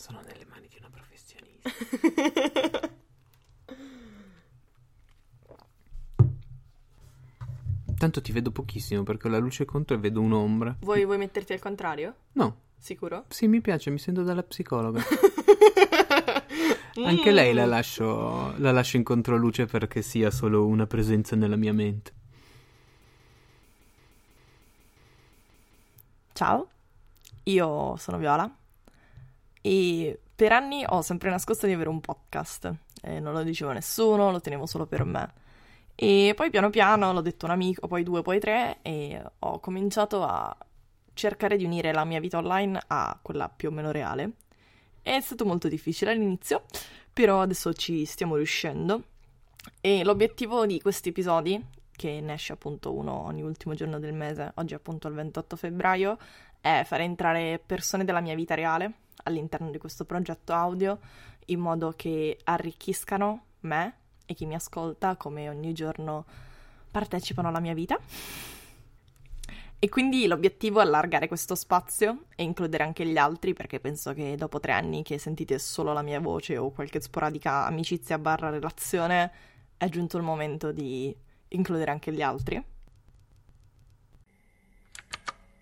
Sono nelle mani di una professionista. Tanto ti vedo pochissimo perché ho la luce contro e vedo un'ombra. Vuoi, vuoi metterti al contrario? No, Sicuro? sì, mi piace, mi sento dalla psicologa. Anche lei la lascio, la lascio in controluce perché sia solo una presenza nella mia mente. Ciao, io sono Viola e per anni ho sempre nascosto di avere un podcast. E non lo dicevo a nessuno, lo tenevo solo per me. E poi piano piano l'ho detto a un amico, poi due, poi tre e ho cominciato a cercare di unire la mia vita online a quella più o meno reale. È stato molto difficile all'inizio, però adesso ci stiamo riuscendo. E l'obiettivo di questi episodi, che ne esce appunto uno ogni ultimo giorno del mese, oggi appunto il 28 febbraio, è fare entrare persone della mia vita reale all'interno di questo progetto audio in modo che arricchiscano me e chi mi ascolta come ogni giorno partecipano alla mia vita. E quindi l'obiettivo è allargare questo spazio e includere anche gli altri, perché penso che dopo tre anni che sentite solo la mia voce o qualche sporadica amicizia barra relazione, è giunto il momento di includere anche gli altri.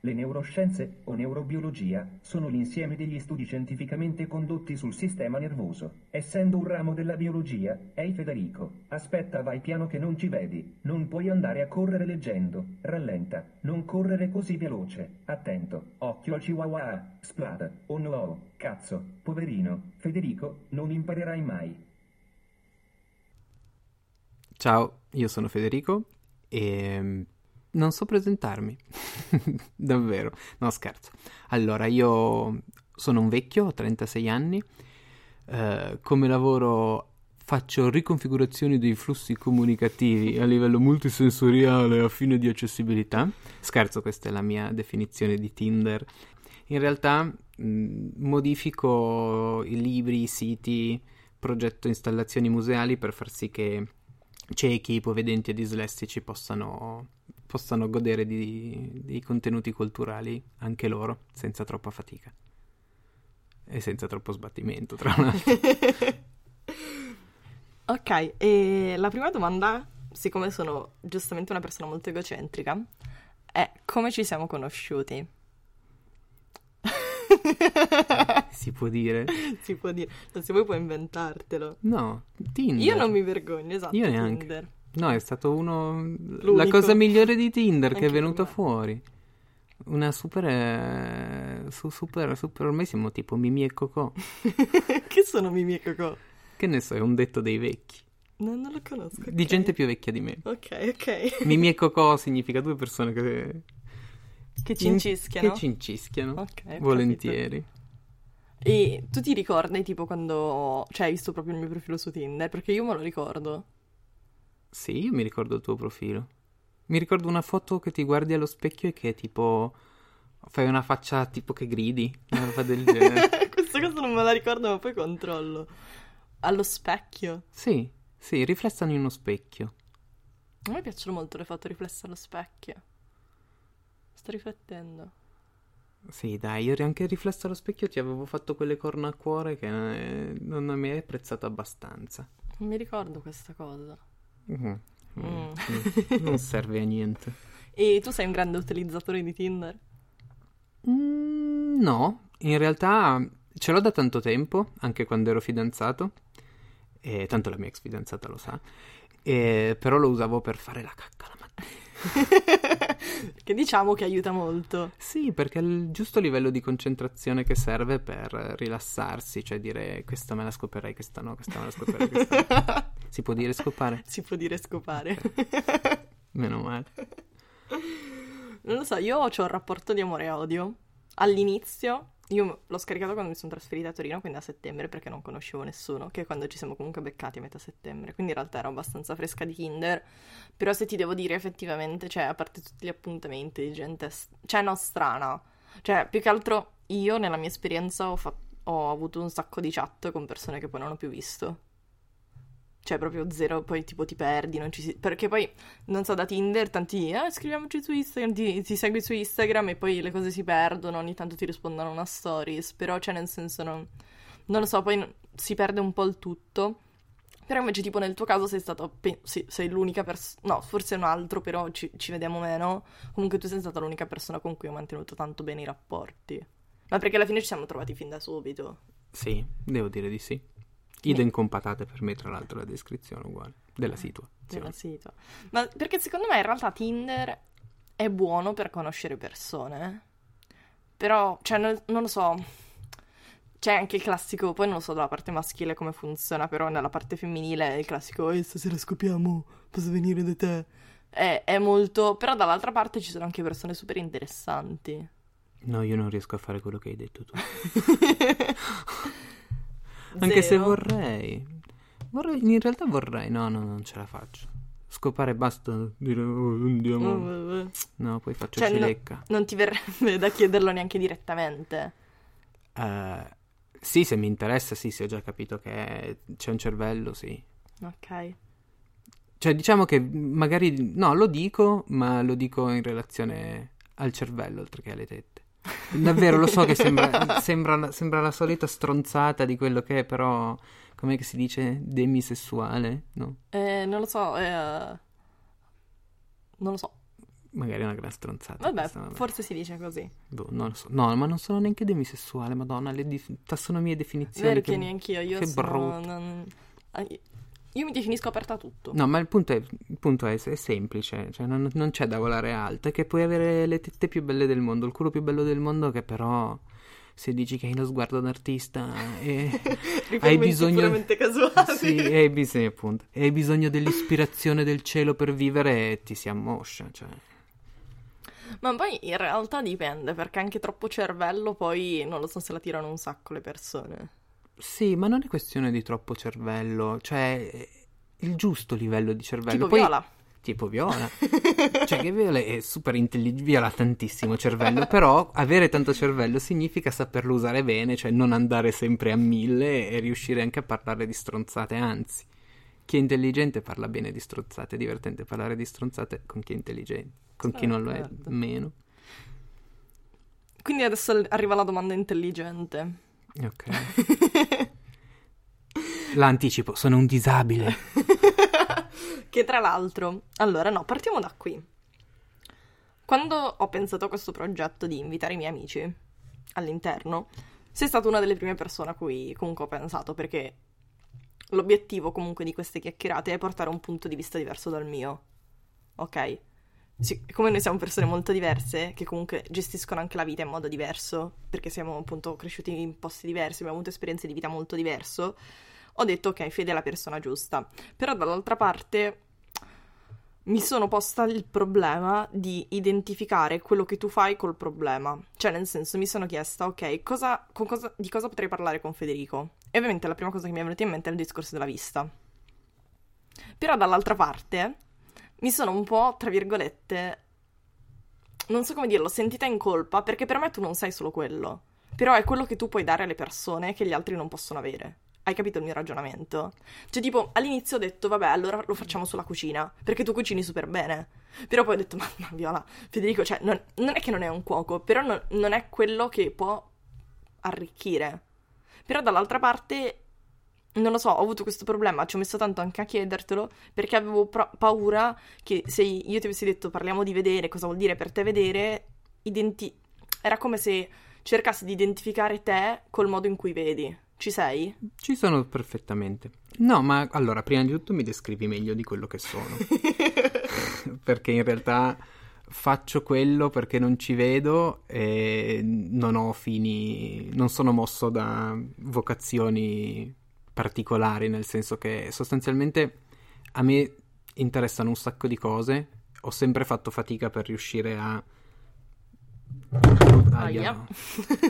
Le neuroscienze, o neurobiologia, sono l'insieme degli studi scientificamente condotti sul sistema nervoso. Essendo un ramo della biologia, ehi Federico, aspetta vai piano che non ci vedi, non puoi andare a correre leggendo, rallenta, non correre così veloce, attento, occhio al chihuahua, splada, oh no, cazzo, poverino, Federico, non imparerai mai. Ciao, io sono Federico e non so presentarmi. Davvero, no scherzo. Allora, io sono un vecchio, ho 36 anni. eh, come lavoro faccio riconfigurazioni dei flussi comunicativi a livello multisensoriale a fine di accessibilità. Scherzo, questa è la mia definizione di Tinder. In realtà mh, modifico i libri, i siti, progetto installazioni museali per far sì che ciechi, ipovedenti e dislessici possano, possano godere di, dei contenuti culturali anche loro, senza troppa fatica. E senza troppo sbattimento, tra l'altro. Ok, e la prima domanda, siccome sono giustamente una persona molto egocentrica, è come ci siamo conosciuti? si può dire? si può dire, non si vuoi puoi inventartelo. No, Tinder. Io non mi vergogno, esatto. Io neanche. Tinder. No, è stato uno... La L'unico. cosa migliore di Tinder che è venuta me. fuori. Una super... eh, su- super, super... Ormai siamo tipo Mimì e Cocò. che sono Mimi e Cocò? Che ne so, è un detto dei vecchi. No, non lo conosco. Di gente più vecchia di me. Ok, ok. Mimì e Cocò significa due persone che... che cincischiano. Che cincischiano. Ok, volentieri. E tu ti ricordi tipo quando... Cioè, hai visto proprio il mio profilo su Tinder? Perché io me lo ricordo. Sì, io mi ricordo il tuo profilo. Mi ricordo una foto che ti guardi allo specchio e che tipo... Fai una faccia tipo che gridi, una roba del genere. Questa cosa non me la ricordo, ma poi controllo. Allo specchio. Sì, sì, riflessano in uno specchio. A me piacciono molto le foto riflesse allo specchio. Sto riflettendo. Sì, dai, io anche riflesso allo specchio ti avevo fatto quelle corna a cuore che eh, non mi hai apprezzato abbastanza. Non mi ricordo questa cosa. Mhm. Mm. Mm, Non serve a niente. E tu sei un grande utilizzatore di Tinder? Mm, no, in realtà ce l'ho da tanto tempo, anche quando ero fidanzato. E tanto la mia ex fidanzata lo sa. E, però lo usavo per fare la cacca la mattina. che diciamo che aiuta molto. Sì, perché è il giusto livello di concentrazione che serve per rilassarsi, cioè dire questa me la scoperei, questa no, questa me la scoperei, questa no. Si può dire scopare? Si può dire scopare. Meno male. Non lo so, io ho un rapporto di amore e odio. All'inizio, io l'ho scaricato quando mi sono trasferita a Torino, quindi a settembre, perché non conoscevo nessuno, che è quando ci siamo comunque beccati a metà settembre. Quindi in realtà ero abbastanza fresca di Tinder. Però se ti devo dire effettivamente, cioè, a parte tutti gli appuntamenti di gente, cioè, no, strana. Cioè, più che altro io nella mia esperienza ho, fa- ho avuto un sacco di chat con persone che poi non ho più visto. Cioè, proprio zero, poi tipo ti perdi, si... Perché poi, non so, da Tinder tanti, ah, scriviamoci su Instagram, ti, ti segui su Instagram e poi le cose si perdono, ogni tanto ti rispondono una stories, però, cioè, nel senso, non, non lo so, poi si perde un po' il tutto. Però invece, tipo, nel tuo caso sei stato. pe- sì, sei l'unica persona. No, forse un altro, però ci, ci vediamo meno. Comunque, tu sei stata l'unica persona con cui ho mantenuto tanto bene i rapporti. Ma perché alla fine ci siamo trovati fin da subito. Sì, devo dire di sì. Idem con patate per me, tra l'altro, la descrizione uguale della situazione. Della sito. Ma perché secondo me in realtà Tinder è buono per conoscere persone. Però, cioè, non, non lo so. C'è anche il classico, poi non lo so dalla parte maschile come funziona, però nella parte femminile è il classico, ehi, stasera scopiamo, posso venire da te. È, è molto, però dall'altra parte ci sono anche persone super interessanti. No, io non riesco a fare quello che hai detto tu. Anche se vorrei. vorrei. In realtà vorrei. No, no, non ce la faccio. Scopare basta. Dire oh, andiamo. Mm, No, poi faccio Cioè, no- cilecca. Non ti verrebbe da chiederlo neanche direttamente. Eh, sì, se mi interessa, sì, se ho già capito che c'è un cervello, sì. Ok. Cioè, diciamo che magari. No, lo dico, ma lo dico in relazione al cervello oltre che alle tette. Davvero, lo so che sembra, sembra, sembra la solita stronzata di quello che è, però. Com'è che si dice? Demisessuale? No? Eh, non lo so, eh, non lo so. Magari è una gran stronzata. Vabbè, questa, forse si dice così. Boh, non lo so. No, ma non sono neanche demisessuale, madonna, le dif- tassonomie e definizioni. Vero che- che neanch'io, io che sono... brutto. non- Io mi definisco aperta a tutto. No, ma il punto è, il punto è, è semplice, cioè non, non c'è da volare alto, è che puoi avere le tette più belle del mondo, il culo più bello del mondo, che però se dici che hai lo sguardo d'artista e hai bisogno... casuali. Sì, hai bisogno, appunto, e hai bisogno dell'ispirazione del cielo per vivere e ti si ammoscia, cioè... Ma poi in realtà dipende, perché anche troppo cervello poi non lo so se la tirano un sacco le persone. Sì, ma non è questione di troppo cervello, cioè eh, il giusto livello di cervello. Tipo Poi- Viola. Tipo Viola. cioè che Viola è super intelligente, Viola tantissimo cervello, però avere tanto cervello significa saperlo usare bene, cioè non andare sempre a mille e riuscire anche a parlare di stronzate, anzi. Chi è intelligente parla bene di stronzate, è divertente parlare di stronzate con chi è intelligente, con chi non lo è Certo. meno. Quindi adesso arriva la domanda intelligente. Ok. L'anticipo, sono un disabile. che tra l'altro... Allora, no, partiamo da qui. Quando ho pensato a questo progetto di invitare i miei amici all'interno, sei stata una delle prime persone a cui comunque ho pensato, perché l'obiettivo comunque di queste chiacchierate è portare un punto di vista diverso dal mio. Ok? Come noi siamo persone molto diverse, che comunque gestiscono anche la vita in modo diverso, perché siamo appunto cresciuti in posti diversi, abbiamo avuto esperienze di vita molto diverse, ho detto ok, Fede è la persona giusta. Però dall'altra parte mi sono posta il problema di identificare quello che tu fai col problema. Cioè, nel senso, mi sono chiesta, ok, cosa, cosa- di cosa potrei parlare con Federico? E ovviamente la prima cosa che mi è venuta in mente è il discorso della vista. Però dall'altra parte mi sono un po', tra virgolette, non so come dirlo, sentita in colpa, perché per me tu non sei solo quello. Però è quello che tu puoi dare alle persone che gli altri non possono avere. Hai capito il mio ragionamento? Cioè, tipo, all'inizio ho detto, vabbè, allora lo facciamo sulla cucina, perché tu cucini super bene. Però poi ho detto, ma, ma Viola, Federico, cioè, non, non è che non è un cuoco, però non, non è quello che può arricchire. Però dall'altra parte, non lo so, ho avuto questo problema, ci ho messo tanto anche a chiedertelo, perché avevo pro- paura che se io ti avessi detto parliamo di vedere, cosa vuol dire per te vedere, identi- era come se cercassi di identificare te col modo in cui vedi. Ci sei? Ci sono perfettamente. No, ma allora, prima di tutto mi descrivi meglio di quello che sono. perché in realtà faccio quello perché non ci vedo e non ho fini, non sono mosso da vocazioni particolari, nel senso che sostanzialmente a me interessano un sacco di cose, ho sempre fatto fatica per riuscire a... Aia. Aia.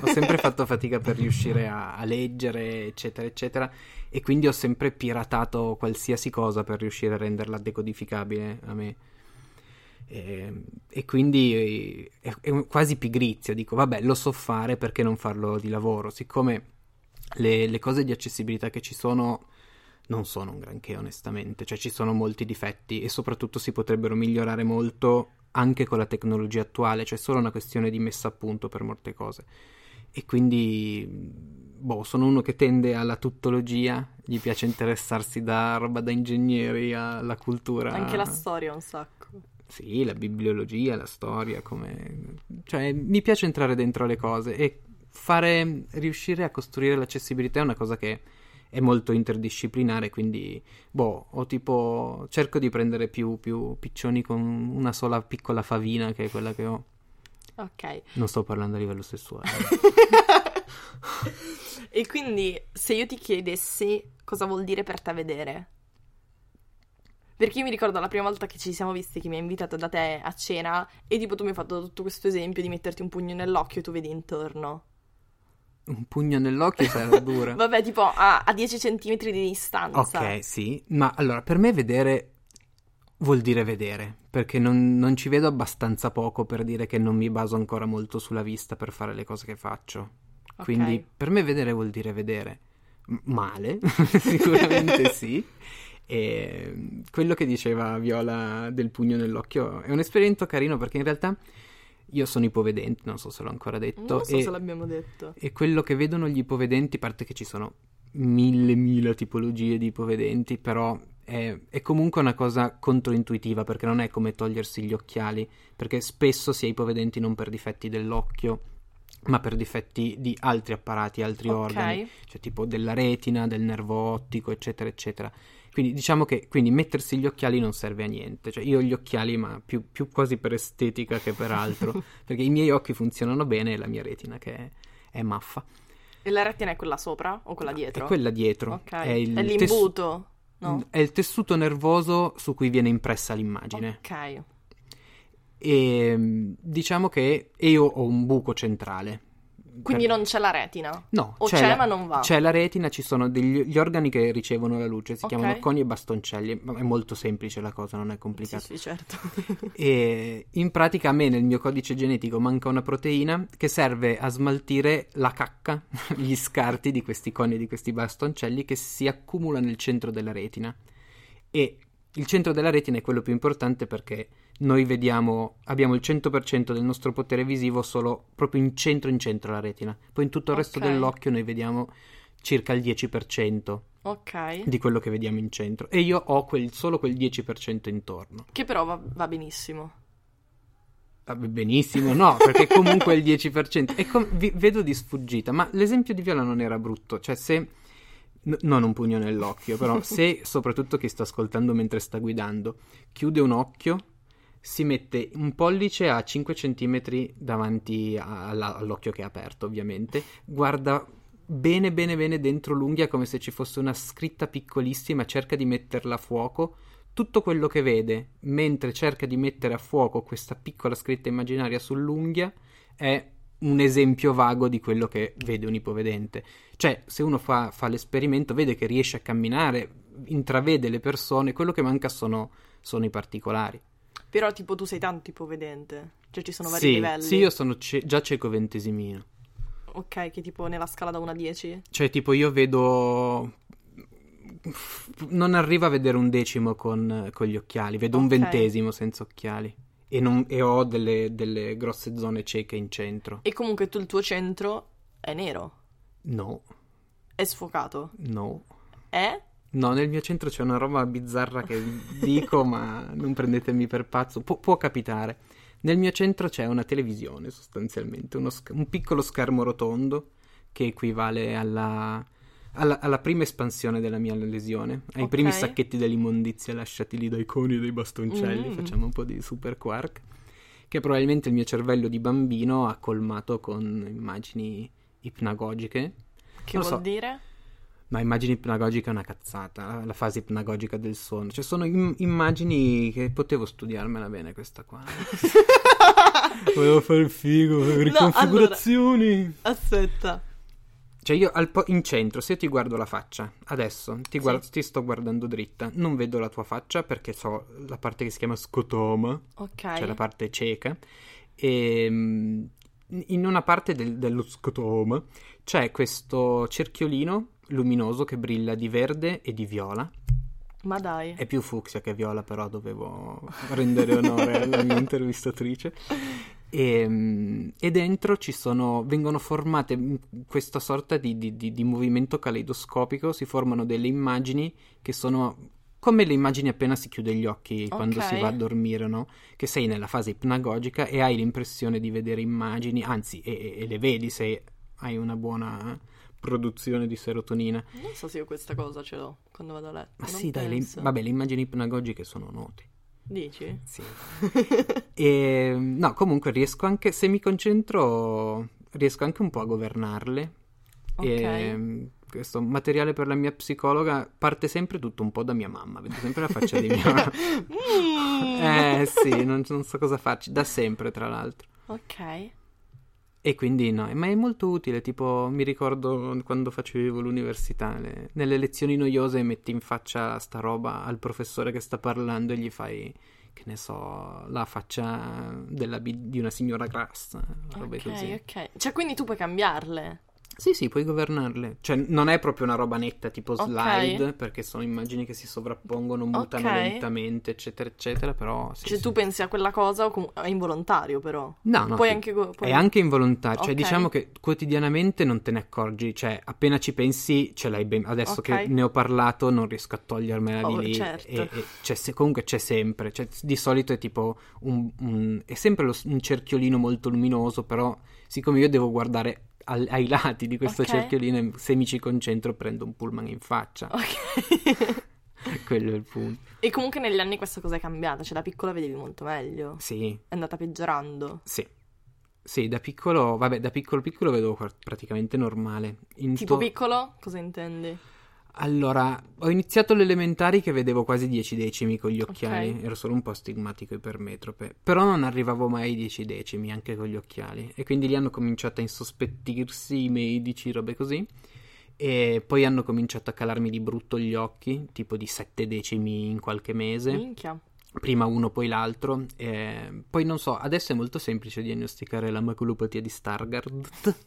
ho sempre fatto fatica per riuscire a, a leggere, eccetera, eccetera, e quindi ho sempre piratato qualsiasi cosa per riuscire a renderla decodificabile a me. E, e quindi è, è quasi pigrizia, dico, vabbè, lo so fare perché non farlo di lavoro, siccome le, le cose di accessibilità che ci sono non sono un granché, onestamente, cioè ci sono molti difetti e soprattutto si potrebbero migliorare molto anche con la tecnologia attuale, cioè è solo una questione di messa a punto per molte cose. e quindi boh, sono uno che tende alla tuttologia, gli piace interessarsi da roba da ingegneri alla cultura. Anche la storia un sacco. Sì, la bibliologia, la storia, come... Cioè, mi piace entrare dentro le cose e fare, riuscire a costruire l'accessibilità è una cosa che è molto interdisciplinare, quindi, boh, ho tipo, cerco di prendere più, più piccioni con una sola piccola favina che è quella che ho. Ok. Non sto parlando a livello sessuale. e quindi, se io ti chiedessi cosa vuol dire per te vedere? Perché io mi ricordo la prima volta che ci siamo visti, che mi hai invitato da te a cena, e tipo tu mi hai fatto tutto questo esempio di metterti un pugno nell'occhio e tu vedi intorno. Un pugno nell'occhio sarà dura. Vabbè, tipo a, a 10 cm di distanza. Ok, sì. Ma allora, per me vedere vuol dire vedere, perché non, non, ci vedo abbastanza poco per dire che non mi baso ancora molto sulla vista per fare le cose che faccio. Okay. Quindi per me vedere vuol dire vedere. M- male, sicuramente sì. E quello che diceva Viola del pugno nell'occhio è un esperimento carino perché in realtà io sono ipovedente, non so se l'ho ancora detto. Non so e, se l'abbiamo detto. E quello che vedono gli ipovedenti, a parte che ci sono mille, mille tipologie di ipovedenti, però è, è, comunque una cosa controintuitiva perché non è come togliersi gli occhiali, perché spesso si è ipovedenti non per difetti dell'occhio, ma per difetti di altri apparati, altri okay. organi, cioè tipo della retina, del nervo ottico, eccetera, eccetera. Quindi diciamo che quindi mettersi gli occhiali non serve a niente. Cioè io ho gli occhiali, ma più, più quasi per estetica che per altro. perché i miei occhi funzionano bene e la mia retina che è, è maffa. E la retina è quella sopra o quella dietro? È quella dietro. Ok. È, il è l'imbuto. Tess- no. È il tessuto nervoso su cui viene impressa l'immagine. Ok. E diciamo che io ho un buco centrale quindi per... non c'è la retina? No, o c'è, c'è la, ma non va. C'è la retina, ci sono degli gli organi che ricevono la luce, si okay. chiamano coni e bastoncelli. È molto semplice la cosa, non è complicata. Sì, sì, certo. e in pratica a me nel mio codice genetico manca una proteina che serve a smaltire la cacca, gli scarti di questi coni e di questi bastoncelli che si accumula nel centro della retina. E il centro della retina è quello più importante perché noi vediamo, abbiamo il 100% del nostro potere visivo solo proprio in centro in centro alla retina. Poi in tutto il resto okay. dell'occhio noi vediamo circa il 10% okay. di quello che vediamo in centro. E io ho quel, solo quel 10% intorno. Che però va, va benissimo. Va benissimo, no, perché comunque il 10%. E com- vi, vedo di sfuggita, ma l'esempio di Viola non era brutto. Cioè, se... Non un pugno nell'occhio, però se soprattutto chi sta ascoltando mentre sta guidando chiude un occhio si mette un pollice a 5 cm davanti alla, all'occhio che è aperto, ovviamente, guarda bene bene bene dentro l'unghia come se ci fosse una scritta piccolissima, cerca di metterla a fuoco. Tutto quello che vede mentre cerca di mettere a fuoco questa piccola scritta immaginaria sull'unghia è un esempio vago di quello che vede un ipovedente. Cioè, se uno fa, fa l'esperimento, vede che riesce a camminare, intravede le persone, quello che manca sono, sono i particolari. Però tipo tu sei tanto ipovedente, cioè ci sono vari sì, livelli. Sì, io sono ce- già cieco ventesimino. Ok, che tipo nella scala da 1 a 10? Cioè tipo io vedo... Non arrivo a vedere un decimo con, con gli occhiali, vedo okay. un ventesimo senza occhiali. E, non, e ho delle, delle, grosse zone cieche in centro. E comunque tu il tuo centro è nero? No. È sfocato? No. È? No, nel mio centro c'è una roba bizzarra che dico, ma non prendetemi per pazzo. Pu- può capitare. Nel mio centro c'è una televisione, sostanzialmente, sc- un piccolo schermo rotondo che equivale alla, alla, alla, prima espansione della mia lesione, ai okay. primi sacchetti dell'immondizia lasciati lì dai coni e dai bastoncelli. Mm. Facciamo un po' di super quark. Che probabilmente il mio cervello di bambino ha colmato con immagini ipnagogiche. Che non vuol so. dire? Ma immagini ipnagogica è una cazzata, la fase ipnagogica del sonno. Cioè, sono im- immagini che potevo studiarmela bene questa qua. Volevo fare il figo, riconfigurazioni. No, allora, aspetta. Cioè, io po- in centro, se io ti guardo la faccia, adesso ti, guardo, sì. ti, sto guardando dritta, non vedo la tua faccia perché so la parte che si chiama scotoma, ok. cioè la parte cieca, e ehm, in una parte del, dello scotoma c'è questo cerchiolino luminoso che brilla di verde e di viola. Ma dai. È più fucsia che viola, però dovevo rendere onore alla mia intervistatrice. E, mm, e dentro ci sono, vengono formate questa sorta di, di, di, di movimento caleidoscopico, si formano delle immagini che sono come le immagini appena si chiude gli occhi quando Ok. si va a dormire, no? Che sei nella fase ipnagogica e hai l'impressione di vedere immagini, anzi, e- e le vedi se hai una buona produzione di serotonina. Non so se io questa cosa ce l'ho quando vado a letto. Ma sì, dai, le, penso. vabbè, le immagini ipnagogiche sono note. Dici? Sì. e, no, comunque riesco anche, se mi concentro, riesco anche un po' a governarle. Ok. E, questo materiale per la mia psicologa parte sempre tutto un po' da mia mamma, vedo sempre la faccia di mia mamma. Mm. Eh sì, non, non so cosa farci, da sempre tra l'altro. Ok. E quindi no, ma è molto utile, tipo mi ricordo quando facevo l'università, le- nelle lezioni noiose metti in faccia sta roba al professore che sta parlando e gli fai, che ne so, la faccia della di una signora grassa, robe Ok, così. ok. Cioè, quindi tu puoi cambiarle. Sì, sì, puoi governarle. Cioè, non è proprio una roba netta tipo Ok. slide, perché sono immagini che si sovrappongono, mutano Ok. lentamente, eccetera, eccetera, però... Sì, Cioè, sì. tu pensi a quella cosa com- è involontario, però. No, no, Puoi anche... go- puoi- È anche involontario, cioè Ok. diciamo che quotidianamente non te ne accorgi, cioè appena ci pensi ce l'hai ben. Adesso che ne ho parlato non riesco a togliermela Oh, di lì. certo. E, e c'è se- comunque c'è sempre, cioè, di solito è tipo un, un- è sempre lo un cerchiolino molto luminoso, però siccome io devo guardare al- ai lati di questo Ok. cerchiolino, e se mi ci concentro prendo un pullman in faccia. Ok. Quello è il punto. e comunque negli anni questa cosa è cambiata. Cioè, da piccola vedevi molto meglio. Sì, È andata peggiorando. sì. Sì, da piccolo, vabbè, da piccolo piccolo vedo qua- praticamente normale. In Tipo to- piccolo? Cosa intendi? Allora, ho iniziato le elementari che vedevo quasi 10 decimi con gli occhiali, Ok. ero solo un po' astigmatico ipermetrope, però non arrivavo mai ai 10 decimi anche con gli occhiali e quindi lì hanno cominciato a insospettirsi i medici, robe così, e poi hanno cominciato a calarmi di brutto gli occhi, tipo di 7 decimi in qualche mese, Minchia. prima uno poi l'altro, e poi non so, adesso è molto semplice diagnosticare la maculopatia di Stargardt.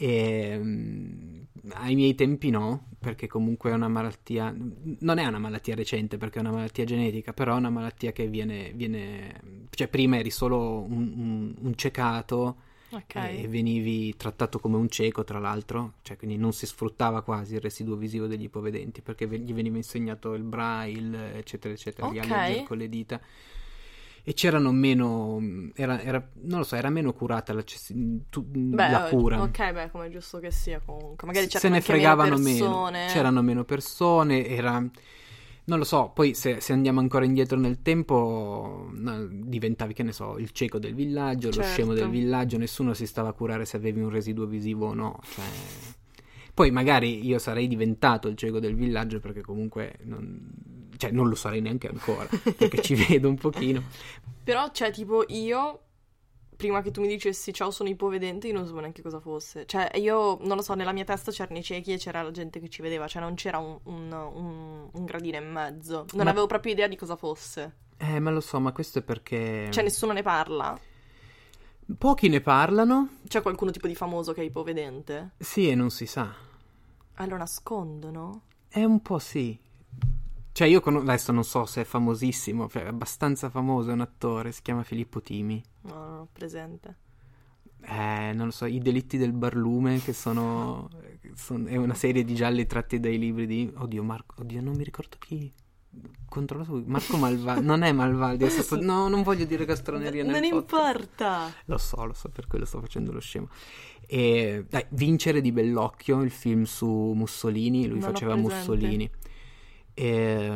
E, mm, ai miei tempi no, perché comunque è una malattia, non è una malattia recente perché è una malattia genetica, però è una malattia che viene, viene cioè prima eri solo un, un- un cecato Ok. e venivi trattato come un cieco, tra l'altro, cioè quindi non si sfruttava quasi il residuo visivo degli ipovedenti perché gli veniva insegnato il braille, eccetera, eccetera, gli Ok. leggere con le dita. E c'erano meno, era, era- non lo so, era meno curata l'accessi- tu- Beh, la cura. Ok, beh, come è giusto che sia comunque. Magari se c'erano ne anche fregavano meno meno, persone. c'erano meno persone, era... Non lo so, poi se, se andiamo ancora indietro nel tempo, no, diventavi, che ne so, il cieco del villaggio, lo Certo. scemo del villaggio, nessuno si stava a curare se avevi un residuo visivo o no. Cioè... Poi magari io sarei diventato il cieco del villaggio perché comunque non, cioè, non lo sarei neanche ancora, perché ci vedo un pochino. Però, cioè, tipo, io, prima che tu mi dicessi ciao, sono ipovedente, io non sapevo neanche cosa fosse. Cioè, io, non lo so, nella mia testa c'erano i ciechi e c'era la gente che ci vedeva, cioè non c'era un, un, un- un gradino in mezzo. Non Ma- avevo proprio idea di cosa fosse. Eh, ma lo so, ma questo è perché Cioè, nessuno ne parla. pochi ne parlano, C'è qualcuno tipo di famoso che è ipovedente? sì e non si sa. Ah, lo nascondono? È un po' sì. Cioè, io con... adesso non so se è famosissimo, cioè, è abbastanza famoso, è un attore, si chiama Filippo Timi. No, non ho presente. Eh, non lo so, I delitti del barlume, che sono... son- è una serie di gialli tratti dai libri di... Oddio, Marco... Oddio, non mi ricordo chi... Controllo su... Marco Malvaldi. Non è Malvaldi, sto- No, non voglio dire castroneria nel non podcast. importa. Lo so, lo so, per quello sto facendo lo scemo. E, dai, Vincere di Bellocchio, il film su Mussolini, lui Non faceva. Mussolini. E,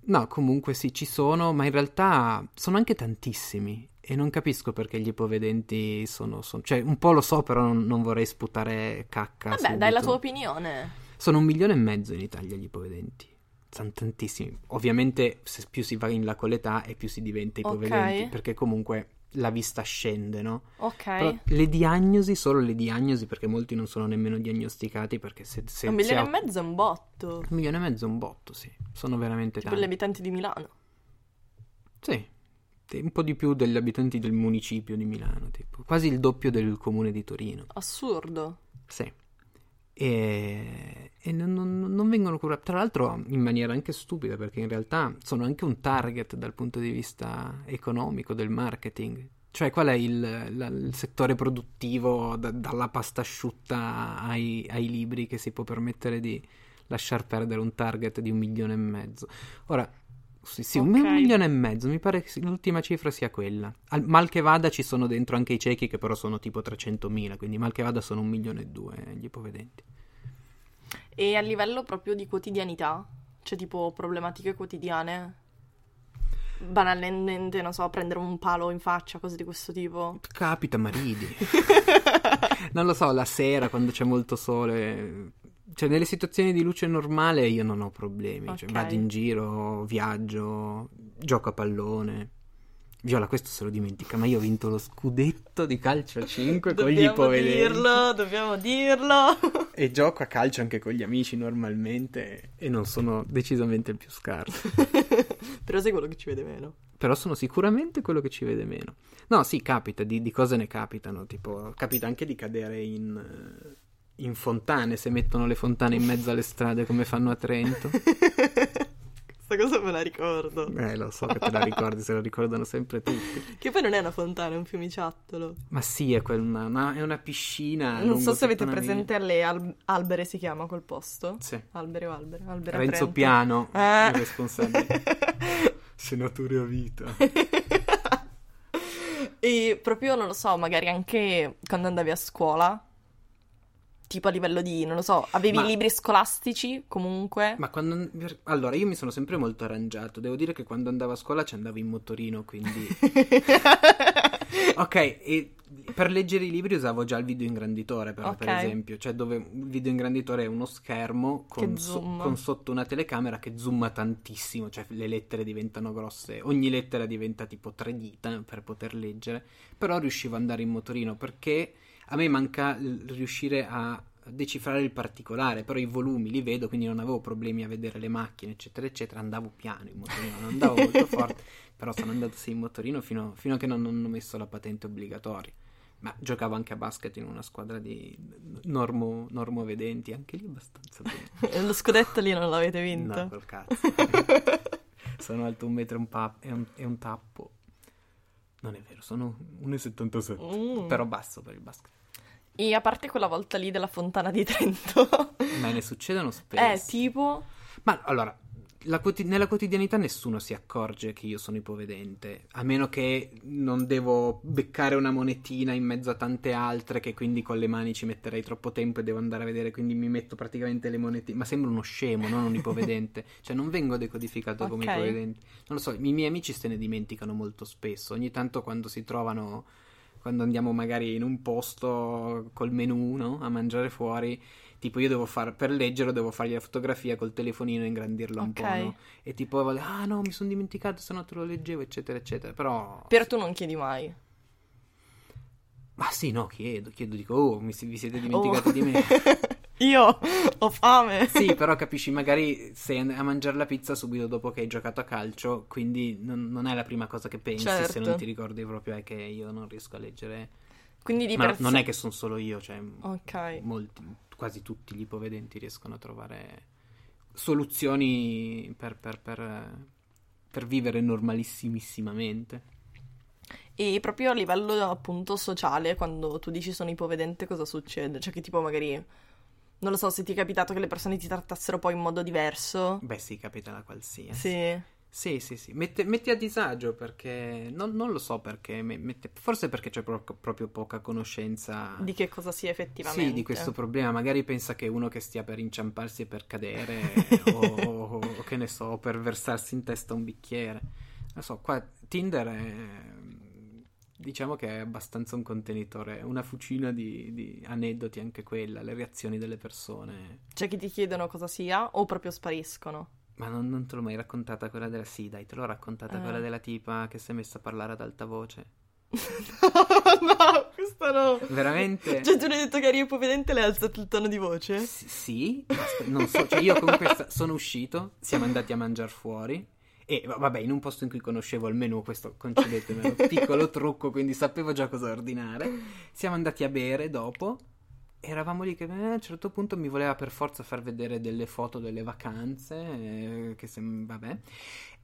no, comunque sì, ci sono, ma in realtà sono anche tantissimi. E non capisco perché gli ipovedenti sono, sono- Cioè, un po' lo so, però non, non vorrei sputare cacca. Vabbè, dai la subito. tua opinione. Sono un milione e mezzo in Italia gli ipovedenti. Sono tantissimi. Ovviamente, più si va in là con l'età e più si diventa ipovedenti, perché comunque la vista scende, no? Ok. Però le diagnosi, solo le diagnosi, perché molti non sono nemmeno diagnosticati, perché se... se un se milione ha- e mezzo è un botto. Un milione e mezzo è un botto, sì. Sono veramente Tipo tanti. gli abitanti di Milano. Sì, Un po' di più degli abitanti del municipio di Milano, tipo. Quasi il doppio del comune di Torino. Assurdo. Sì. E, e non, non- non vengono curati. Tra l'altro in maniera anche stupida, perché in realtà sono anche un target dal punto di vista economico del marketing. Cioè, qual è il, la- il settore produttivo da- dalla pasta asciutta ai, ai libri che si può permettere di lasciar perdere un target di un milione e mezzo? Ora, sì, sì, un Ok. milione e mezzo, mi pare che l'ultima cifra sia quella. Al- mal che vada ci sono dentro anche i ciechi che però sono tipo 300.000, quindi mal che vada sono un milione e due eh, gli ipovedenti. E a livello proprio di quotidianità, cioè tipo problematiche quotidiane, banalmente, non so, prendere un palo in faccia, cose di questo tipo. Capita, ma ridi. non lo so, la sera quando c'è molto sole. Cioè, nelle situazioni di luce normale io non ho problemi. Cioè, Ok. vado in giro, viaggio, gioco a pallone. Viola, questo se lo dimentica, ma io ho vinto lo scudetto di calcio a 5 con gli Dobbiamo ipovedenti. dirlo, dobbiamo dirlo. E gioco a calcio anche con gli amici normalmente e non sono decisamente il più scarso. Però sei quello che ci vede meno. Però sono sicuramente quello che ci vede meno. No, sì, capita, di, di cose ne capitano. Tipo, capita anche di cadere in, in fontane se mettono le fontane in mezzo alle strade come fanno a Trento. Questa cosa me la ricordo. Eh, lo so che te la ricordi, se la ricordano sempre tutti. Che poi non è una fontana, è un fiumiciattolo. Ma sì, è, quel- una, è una piscina. non so se avete presente alle Al- Albere si chiama quel posto. Sì. Albere o Albere? Albere Renzo. Piano, Eh. il responsabile. Senatore a vita. E proprio, non lo so, magari anche quando andavi a scuola, tipo a livello di, non lo so, avevi Ma- libri scolastici comunque. Ma quando... Allora, io mi sono sempre molto arrangiato. Devo dire che quando andavo a scuola ci andavo in motorino, quindi... ok, e per leggere i libri usavo già il video ingranditore, per, per Ok. esempio. Cioè, dove il video ingranditore è uno schermo con, so- con sotto una telecamera che zooma tantissimo. Cioè, le lettere diventano grosse. Ogni lettera diventa tipo tre dita per poter leggere. Però riuscivo ad andare in motorino perché a me manca riuscire a decifrare il particolare, però i volumi li vedo, quindi non avevo problemi a vedere le macchine, eccetera, eccetera. Andavo piano in motorino, non andavo molto forte, però sono andato sì in motorino fino, fino a che non ho messo la patente obbligatoria. Ma giocavo anche a basket in una squadra di normo, normovedenti, anche lì abbastanza bene. Lo scudetto lì non l'avete vinto. No, col cazzo. sono alto un metro e un, pa- e un- e un tappo. Non è vero, sono 1,77. Mm. Però basso per il basket. E a parte quella volta lì della fontana di Trento, Ma ne succedono spesso. eh, tipo, Ma allora, la quoti- nella quotidianità nessuno si accorge che io sono ipovedente, a meno che non devo beccare una monetina in mezzo a tante altre che quindi con le mani ci metterei troppo tempo e devo andare a vedere, quindi mi metto praticamente le monetine. Ma sembra uno scemo, non un ipovedente. cioè non vengo decodificato come Ok. ipovedente. Non lo so, i miei amici se ne dimenticano molto spesso. Ogni tanto quando si trovano quando andiamo magari in un posto col menù, no? A mangiare fuori, tipo io devo fare, per leggerlo devo fargli la fotografia col telefonino e ingrandirla un po', no? E tipo, ah no, mi sono dimenticato, se no te lo leggevo, eccetera, eccetera. Però... però tu non chiedi mai. Ma sì, no, chiedo, chiedo, dico, oh, mi vi siete dimenticati Oh. di me. Io ho fame. Sì, però capisci, magari sei a mangiare la pizza subito dopo che hai giocato a calcio, quindi non, non è la prima cosa che pensi se Certo. non ti ricordi proprio è che io non riesco a leggere. Quindi di Ma per non è che sono solo io, cioè Ok. molti, quasi tutti gli ipovedenti riescono a trovare soluzioni per, per- per- per vivere normalissimissimamente. E proprio a livello appunto sociale, quando tu dici sono ipovedente, cosa succede? Cioè che tipo magari, non lo so, se ti è capitato che le persone ti trattassero poi in modo diverso. Beh, sì, capita la qualsiasi. Sì. Sì, sì, sì. Mette, metti a disagio perché non, non lo so perché. me- mette- forse perché c'è pro- proprio poca conoscenza Di che cosa sia effettivamente. Sì, di questo problema. Magari pensa che uno che stia per inciamparsi e per cadere, o, o- o che ne so, per versarsi in testa un bicchiere. Non so, qua Tinder è. Diciamo che è abbastanza un contenitore, una fucina di, di aneddoti anche quella, le reazioni delle persone. C'è chi ti chiedono cosa sia o proprio spariscono. Ma non, non te l'ho mai raccontata quella della... Sì, dai, te l'ho raccontata Eh. quella della tipa che si è messa a parlare ad alta voce. no, questo no. Veramente? Cioè tu ne hai detto che eri ipovedente e le hai alzato il tono di voce? S- sì, aspe- non so, cioè io comunque sta- sono uscito, siamo andati a mangiare fuori e va- vabbè, in un posto in cui conoscevo il menù, questo concedetemelo, piccolo trucco, quindi sapevo già cosa ordinare. Siamo andati a bere dopo eravamo lì che eh, a un certo punto mi voleva per forza far vedere delle foto delle vacanze, eh, che se, vabbè,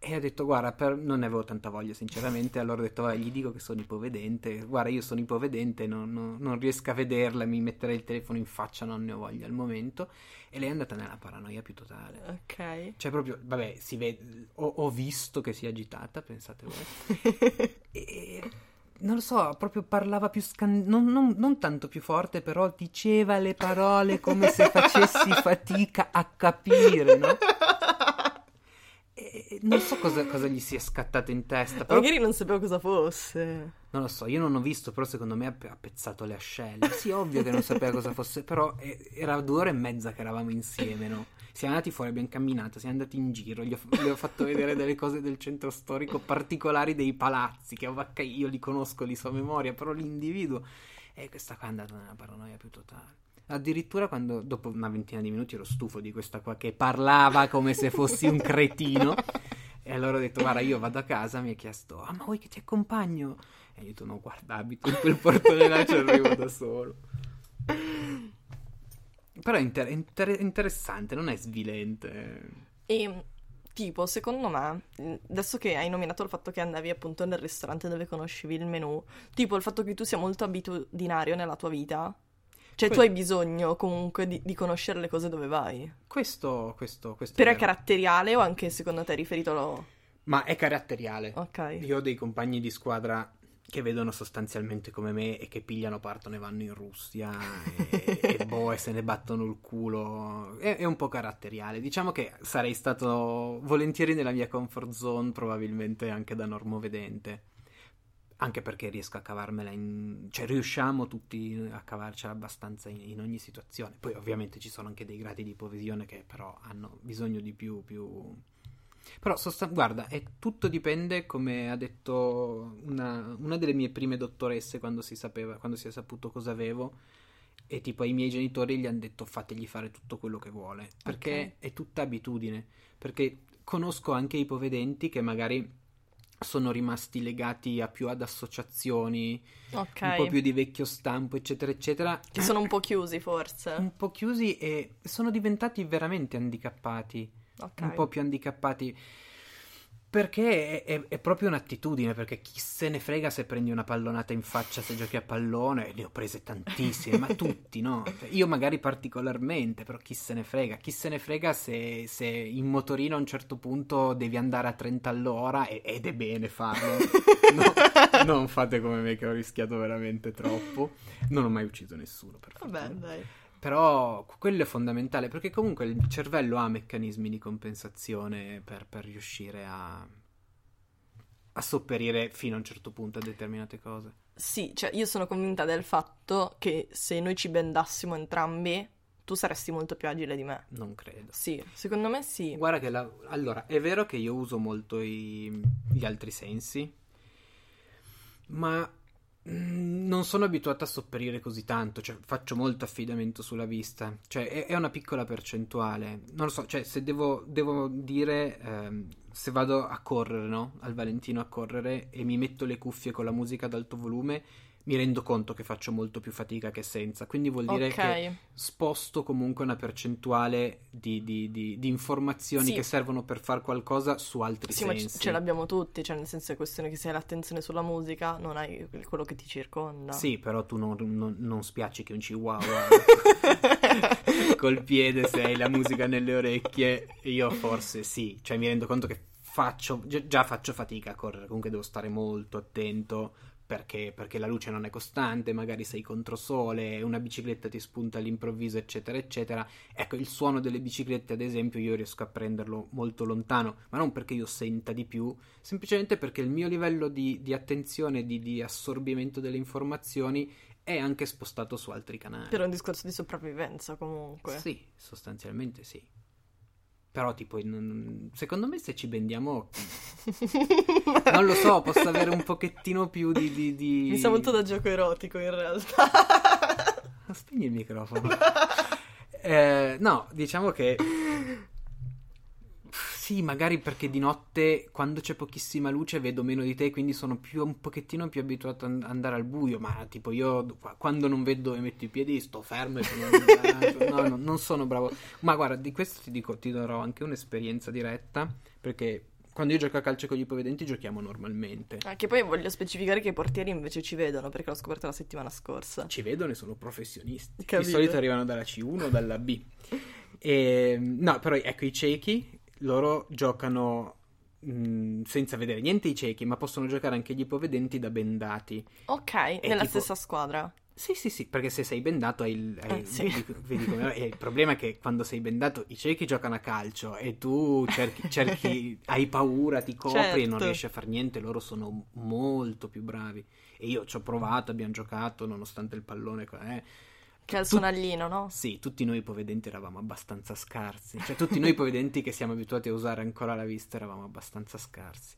e ho detto guarda, per... non ne avevo tanta voglia sinceramente, allora ho detto gli dico che sono ipovedente, guarda io sono ipovedente, non, non, non, riesco a vederla, mi metterei il telefono in faccia, non ne ho voglia al momento, e lei è andata nella paranoia più totale. Ok. Cioè proprio, vabbè, si vede, ho, ho visto che si è agitata, pensate voi, e non lo so, proprio parlava più scan... non, non, non, tanto più forte, però diceva le parole come se facessi fatica a capire, no? E non so cosa, cosa, gli sia scattato in testa. Però... Magari non sapevo cosa fosse. Non lo so, io non ho visto, però secondo me ha pezzato le ascelle. Sì, ovvio che non sapeva cosa fosse, però era due ore e mezza che eravamo insieme, no? Siamo andati fuori, abbiamo camminato, siamo andati in giro, gli ho, gli ho fatto vedere delle cose del centro storico particolari dei palazzi, che io li conosco, li so a memoria, però l'individuo... E questa qua è andata nella paranoia più totale. Addirittura quando dopo una ventina di minuti ero stufo di questa qua che parlava come se fossi un cretino. E allora ho detto, guarda, io vado a casa, mi ha chiesto, ah, ma vuoi che ti accompagno? E io ho detto, no, guarda, abito in quel portone là, ci arrivo da solo. Però è inter- inter- interessante, non è svilente. E tipo, secondo me, adesso che hai nominato il fatto che andavi appunto nel ristorante dove conoscevi il menù, tipo il fatto che tu sia molto abitudinario nella tua vita, cioè que- tu hai bisogno comunque di, di, conoscere le cose dove vai. Questo, questo, questo Però è, è caratteriale o anche secondo te riferito lo... Ma è caratteriale. Ok. Io ho dei compagni di squadra che vedono sostanzialmente come me e che pigliano, partono e vanno in Russia e, e boh, e se ne battono il culo. È, è, un po' caratteriale. Diciamo che sarei stato volentieri nella mia comfort zone, probabilmente anche da normovedente. Anche perché riesco a cavarmela in... cioè riusciamo tutti a cavarcela abbastanza in, in ogni situazione. Poi ovviamente ci sono anche dei gradi di ipovisione che però hanno bisogno di più, più però, sostan- guarda, è, tutto dipende, come ha detto una, una, delle mie prime dottoresse quando si sapeva, quando si è saputo cosa avevo. E tipo ai miei genitori gli hanno detto fategli fare tutto quello che vuole. Perché okay. è tutta abitudine. Perché conosco anche i povedenti che magari sono rimasti legati a più ad associazioni, okay. un po' più di vecchio stampo, eccetera, eccetera. Che sono un po' chiusi, forse. Un po' chiusi e sono diventati veramente handicappati okay. un po' più handicappati. Perché è, è, è, proprio un'attitudine, perché chi se ne frega se prendi una pallonata in faccia se giochi a pallone, ne ho prese tantissime, ma tutti, no? Cioè, io magari particolarmente, però chi se ne frega? Chi se ne frega se, se in motorino a un certo punto devi andare a 30 all'ora e, ed è bene farlo. No, non fate come me che ho rischiato veramente troppo. Non ho mai ucciso nessuno, per favore. Vabbè, dai. Però quello è fondamentale perché comunque il cervello ha meccanismi di compensazione per, per riuscire a, a sopperire fino a un certo punto a determinate cose. Sì, cioè io sono convinta del fatto che se noi ci bendassimo entrambi, tu saresti molto più agile di me. Non credo. Sì, secondo me sì. Guarda che la... allora, è vero che io uso molto i... gli altri sensi, ma non sono abituato a sopperire così tanto, cioè faccio molto affidamento sulla vista, cioè è, è una piccola percentuale, non lo so, cioè se devo, devo dire, ehm, se vado a correre, no? Al Valentino a correre e mi metto le cuffie con la musica ad alto volume, mi rendo conto che faccio molto più fatica che senza. Quindi vuol dire okay. che sposto comunque una percentuale di, di, di, di informazioni sì. che servono per fare qualcosa su altri sì, sensi. ma ce l'abbiamo tutti, cioè nel senso è questione che se hai l'attenzione sulla musica non hai quello che ti circonda. Sì, però tu non, non, non spiacci che un chihuahua col piede se hai la musica nelle orecchie. Io forse sì, cioè mi rendo conto che faccio, già faccio fatica a correre, comunque devo stare molto attento perché, perché, la luce non è costante, magari sei contro sole, una bicicletta ti spunta all'improvviso, eccetera, eccetera. Ecco, il suono delle biciclette, ad esempio, io riesco a prenderlo molto lontano, ma non perché io senta di più, semplicemente perché il mio livello di, di attenzione, di, di assorbimento delle informazioni è anche spostato su altri canali. Per un discorso di sopravvivenza, comunque. Sì, sostanzialmente sì. Però, tipo, in, secondo me se ci bendiamo... non lo so, posso avere un pochettino più di... di, di... Mi sa molto da gioco erotico, in realtà. Spegni il microfono. eh, no, diciamo che... sì, magari perché di notte, quando c'è pochissima luce, vedo meno di te, quindi sono più, un pochettino più abituato ad andare al buio. Ma tipo, io quando non vedo dove metto i piedi, sto fermo e sono no, no, non sono bravo. Ma guarda, di questo ti dico, ti darò anche un'esperienza diretta, perché quando io gioco a calcio con gli ipovedenti giochiamo normalmente. Ah, che poi voglio specificare che i portieri invece ci vedono, perché l'ho scoperto la settimana scorsa. Ci vedono e sono professionisti. Capito. Di solito arrivano dalla C1 o dalla B. E, no, però ecco i ciechi, loro giocano mh, senza vedere niente i ciechi, ma possono giocare anche gli ipovedenti da bendati. Ok, È nella tipo- stessa squadra. Sì, sì, sì, perché se sei bendato hai il, hai- Eh, sì. vedi, vedi come- e il problema è che quando sei bendato i ciechi giocano a calcio e tu cerchi, cerchi- hai paura, ti copri e non Certo. riesci a fare niente, loro sono molto più bravi. E io ci ho provato, abbiamo giocato nonostante il pallone. eh. Che è il sonaglino, no? Sì, tutti noi ipovedenti eravamo abbastanza scarsi. Cioè, tutti noi ipovedenti che siamo abituati a usare ancora la vista eravamo abbastanza scarsi.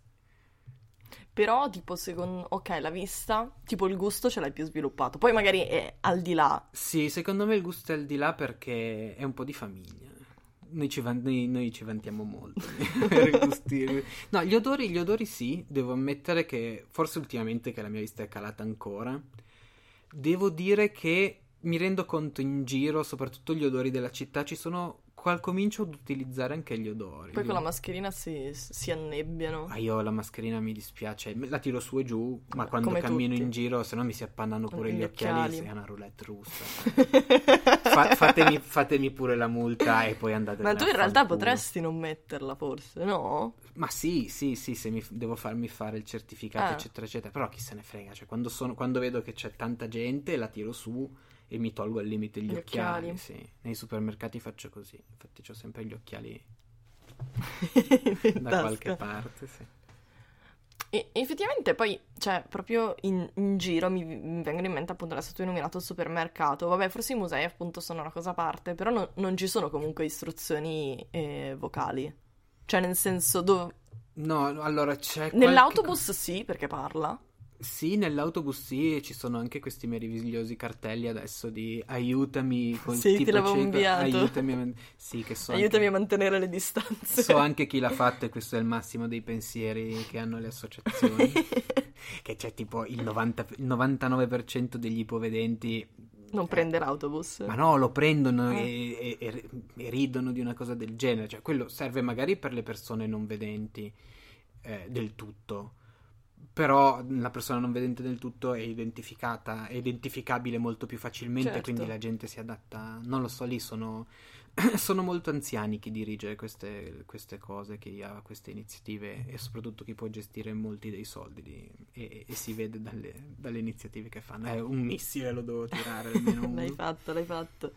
Però, tipo, secondo... Ok, la vista, tipo il gusto ce l'hai più sviluppato. Poi magari è al di là. Sì, secondo me il gusto è al di là perché è un po' di famiglia. Noi ci, van- noi- noi ci vantiamo molto. No, gli odori, gli odori sì, devo ammettere che forse ultimamente che la mia vista è calata ancora, devo dire che mi rendo conto in giro, soprattutto gli odori della città, ci sono... Qual comincio ad utilizzare anche gli odori. Poi con la mascherina si, si annebbiano. Ah, io la mascherina mi dispiace, la tiro su e giù, ma quando Come cammino tutti. in giro, se no mi si appannano pure Gli gli occhiali, occhiali. è una roulette russa. Fa- fatemi, fatemi pure la multa e poi andate Ma tu in realtà potresti non metterla, forse, no? Ma sì, sì, sì, se mi, devo farmi fare il certificato, Ah. eccetera, eccetera. Però chi se ne frega, cioè quando, sono, quando vedo che c'è tanta gente, la tiro su e mi tolgo al limite gli, Gli occhiali. occhiali. Sì. Nei supermercati faccio così, infatti ho sempre gli occhiali da tasca. qualche parte, sì. E effettivamente poi, cioè, proprio in, in giro mi, mi vengono in mente appunto adesso tu hai nominato il supermercato. Vabbè, forse i musei appunto sono una cosa a parte, però no- non ci sono comunque istruzioni eh, vocali. Cioè, nel senso, dove... No, allora c'è qualche nell'autobus sì, perché parla. Sì, nell'autobus sì, ci sono anche questi meravigliosi cartelli adesso di aiutami con Sì, tipo te l'avevo cinque- inviato. Aiutami a Sì, che so Aiutami a anche, mantenere le distanze. so anche chi l'ha fatto e questo è il massimo dei pensieri che hanno le associazioni. che c'è tipo il, 90 il 99% degli ipovedenti. non prende l'autobus. Ma no, lo prendono Ah. e, e- e- e ridono di una cosa del genere. Cioè, quello serve magari per le persone non vedenti eh, del tutto. Però la persona non vedente del tutto è identificata, è identificabile molto più facilmente, Certo. quindi la gente si adatta. Non lo so, lì sono, sono molto anziani chi dirige queste, queste cose, chi ha queste iniziative e soprattutto chi può gestire molti dei soldi di- e, e si vede dalle, dalle iniziative che fanno. Eh, un missile lo devo tirare almeno uno. L'hai fatto, l'hai fatto.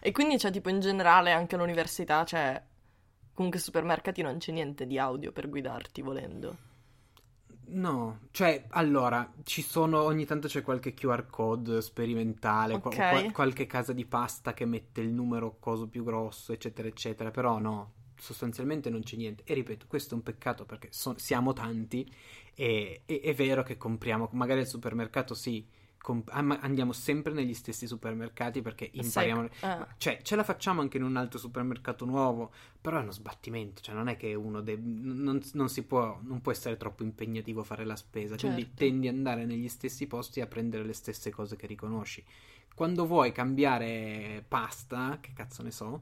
E quindi c'è tipo in generale anche all'università, cioè comunque supermercati non c'è niente di audio per guidarti volendo. No, cioè, allora, ci sono, ogni tanto c'è qualche QR code sperimentale, qua- Ok. qua- qualche casa di pasta che mette il numero coso più grosso, eccetera, eccetera, però no, sostanzialmente non c'è niente. E ripeto, questo è un peccato perché so- siamo tanti e, e- è vero che compriamo, magari al supermercato sì, comp- ah, andiamo sempre negli stessi supermercati perché impariamo... Sai- eh. Cioè, ce la facciamo anche in un altro supermercato nuovo, però è uno sbattimento, cioè non è che uno deve, non, non si può, non può essere troppo impegnativo fare la spesa, quindi Certo. tendi ad andare negli stessi posti a prendere le stesse cose che riconosci. Quando vuoi cambiare pasta, che cazzo ne so,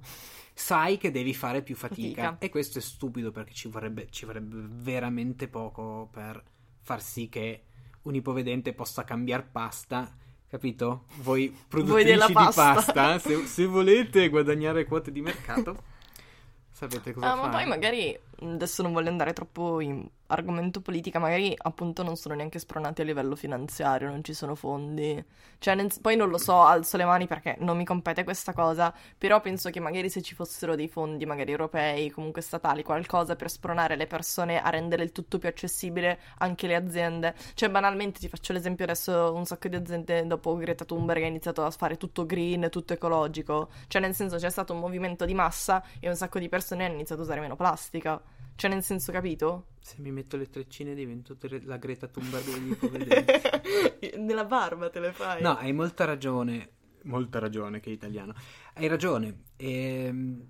sai che devi fare più fatica. Fatica. E questo è stupido perché ci vorrebbe, ci vorrebbe veramente poco per far sì che un ipovedente possa cambiare pasta. Capito? Voi produttrici della di pasta. pasta, se, se volete guadagnare quote di mercato, sapete cosa Ah, ma fare. poi magari adesso non voglio andare troppo in argomento politica, magari appunto non sono neanche spronati a livello finanziario, non ci sono fondi. Cioè, nel- poi non lo so, alzo le mani perché non mi compete questa cosa, però penso che magari se ci fossero dei fondi, magari europei, comunque statali, qualcosa per spronare le persone a rendere il tutto più accessibile anche le aziende. Cioè, banalmente ti faccio l'esempio adesso, un sacco di aziende dopo Greta Thunberg ha iniziato a fare tutto green, tutto ecologico. Cioè, nel senso c'è stato un movimento di massa e un sacco di persone hanno iniziato a usare meno plastica. Cioè, nel senso, capito? Se mi metto le treccine divento tre- la Greta Thunberg degli ipovedenti. Nella barba te le fai. No, hai molta ragione. Molta ragione che è italiano. Hai ragione. Ehm,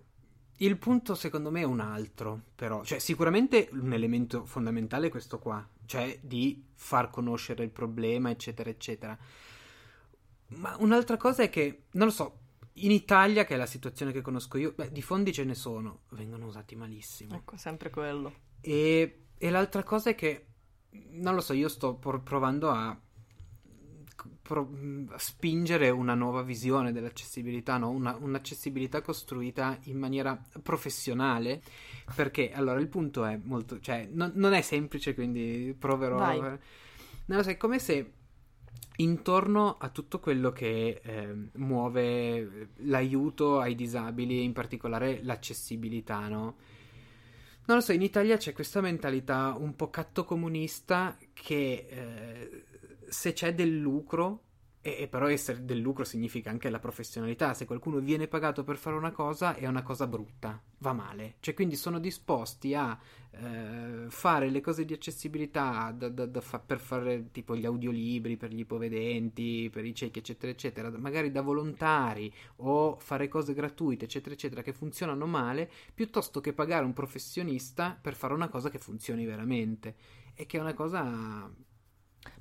il punto secondo me è un altro, però, cioè sicuramente un elemento fondamentale è questo qua, cioè di far conoscere il problema, eccetera, eccetera. Ma un'altra cosa è che, non lo so, in Italia, che è la situazione che conosco io, beh, di fondi ce ne sono, vengono usati malissimo. Ecco, sempre quello. E, e l'altra cosa è che, non lo so, io sto por- provando a, pro- spingere una nuova visione dell'accessibilità, no? una, un'accessibilità costruita in maniera professionale, perché allora il punto è molto, cioè non, non è semplice, quindi proverò. Vai. Non lo so, è come se intorno a tutto quello che eh, muove l'aiuto ai disabili, in particolare l'accessibilità, no? Non lo so, in Italia c'è questa mentalità un po' cattocomunista che eh, se c'è del lucro, e, e però essere del lucro significa anche la professionalità, se qualcuno viene pagato per fare una cosa è una cosa brutta, va male. Cioè quindi sono disposti a eh, fare le cose di accessibilità da- da- da fa- per fare tipo gli audiolibri per gli ipovedenti, per i ciechi, eccetera, eccetera, magari da volontari o fare cose gratuite, eccetera, eccetera, che funzionano male, piuttosto che pagare un professionista per fare una cosa che funzioni veramente. E che è una cosa.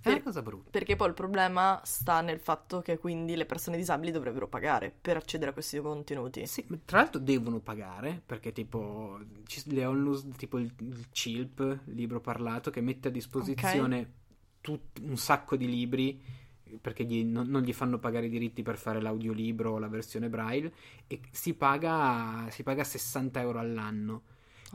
È una cosa brutta. Perché poi il problema sta nel fatto che quindi le persone disabili dovrebbero pagare per accedere a questi contenuti. Sì, ma tra l'altro devono pagare perché tipo le onlus, tipo il, il CILP, libro parlato, che mette a disposizione tut- un sacco di libri perché gli- non, non gli fanno pagare i diritti per fare l'audiolibro o la versione braille e si paga, si paga 60 euro all'anno.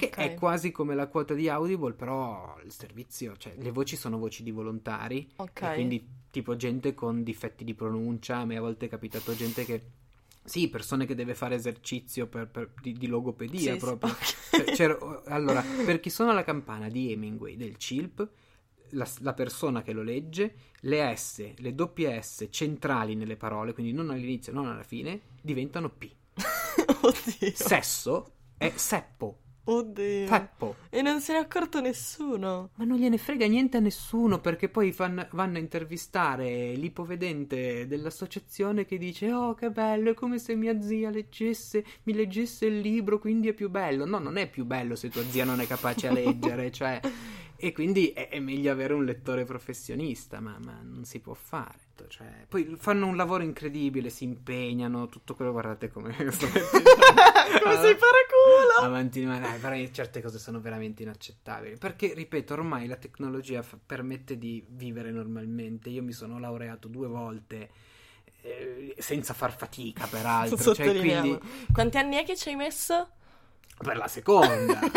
Che Ok. è quasi come la quota di Audible, però il servizio, cioè le voci sono voci di volontari, Ok. e quindi tipo gente con difetti di pronuncia, a me a volte è capitato gente che sì, persone che deve fare esercizio per- per- di, di logopedia Sì, sì, proprio. ok. Cioè, allora, per chi suona la campana di Hemingway del CILP, la, la persona che lo legge, le S, le doppie S centrali nelle parole, quindi non all'inizio, non alla fine, diventano P. Oddio. Sesso è Seppo, Oddio. Peppo. E non se ne è accorto nessuno. Ma non gliene frega niente a nessuno perché poi fan- vanno a intervistare l'ipovedente dell'associazione che dice: Oh, che bello, è come se mia zia leggesse, mi leggesse il libro, quindi è più bello. No, non è più bello se tua zia non è capace a leggere, cioè. E quindi è, è meglio avere un lettore professionista, ma, ma non si può fare. Cioè, poi fanno un lavoro incredibile, si impegnano, tutto quello, guardate come sto Come sei paraculo. avanti, ma dai, però certe cose sono veramente inaccettabili. Perché, ripeto, ormai la tecnologia fa- permette di vivere normalmente. Io mi sono laureato due volte. eh, senza far fatica, peraltro. Cioè, quindi Quanti anni è che ci hai messo? Per la seconda,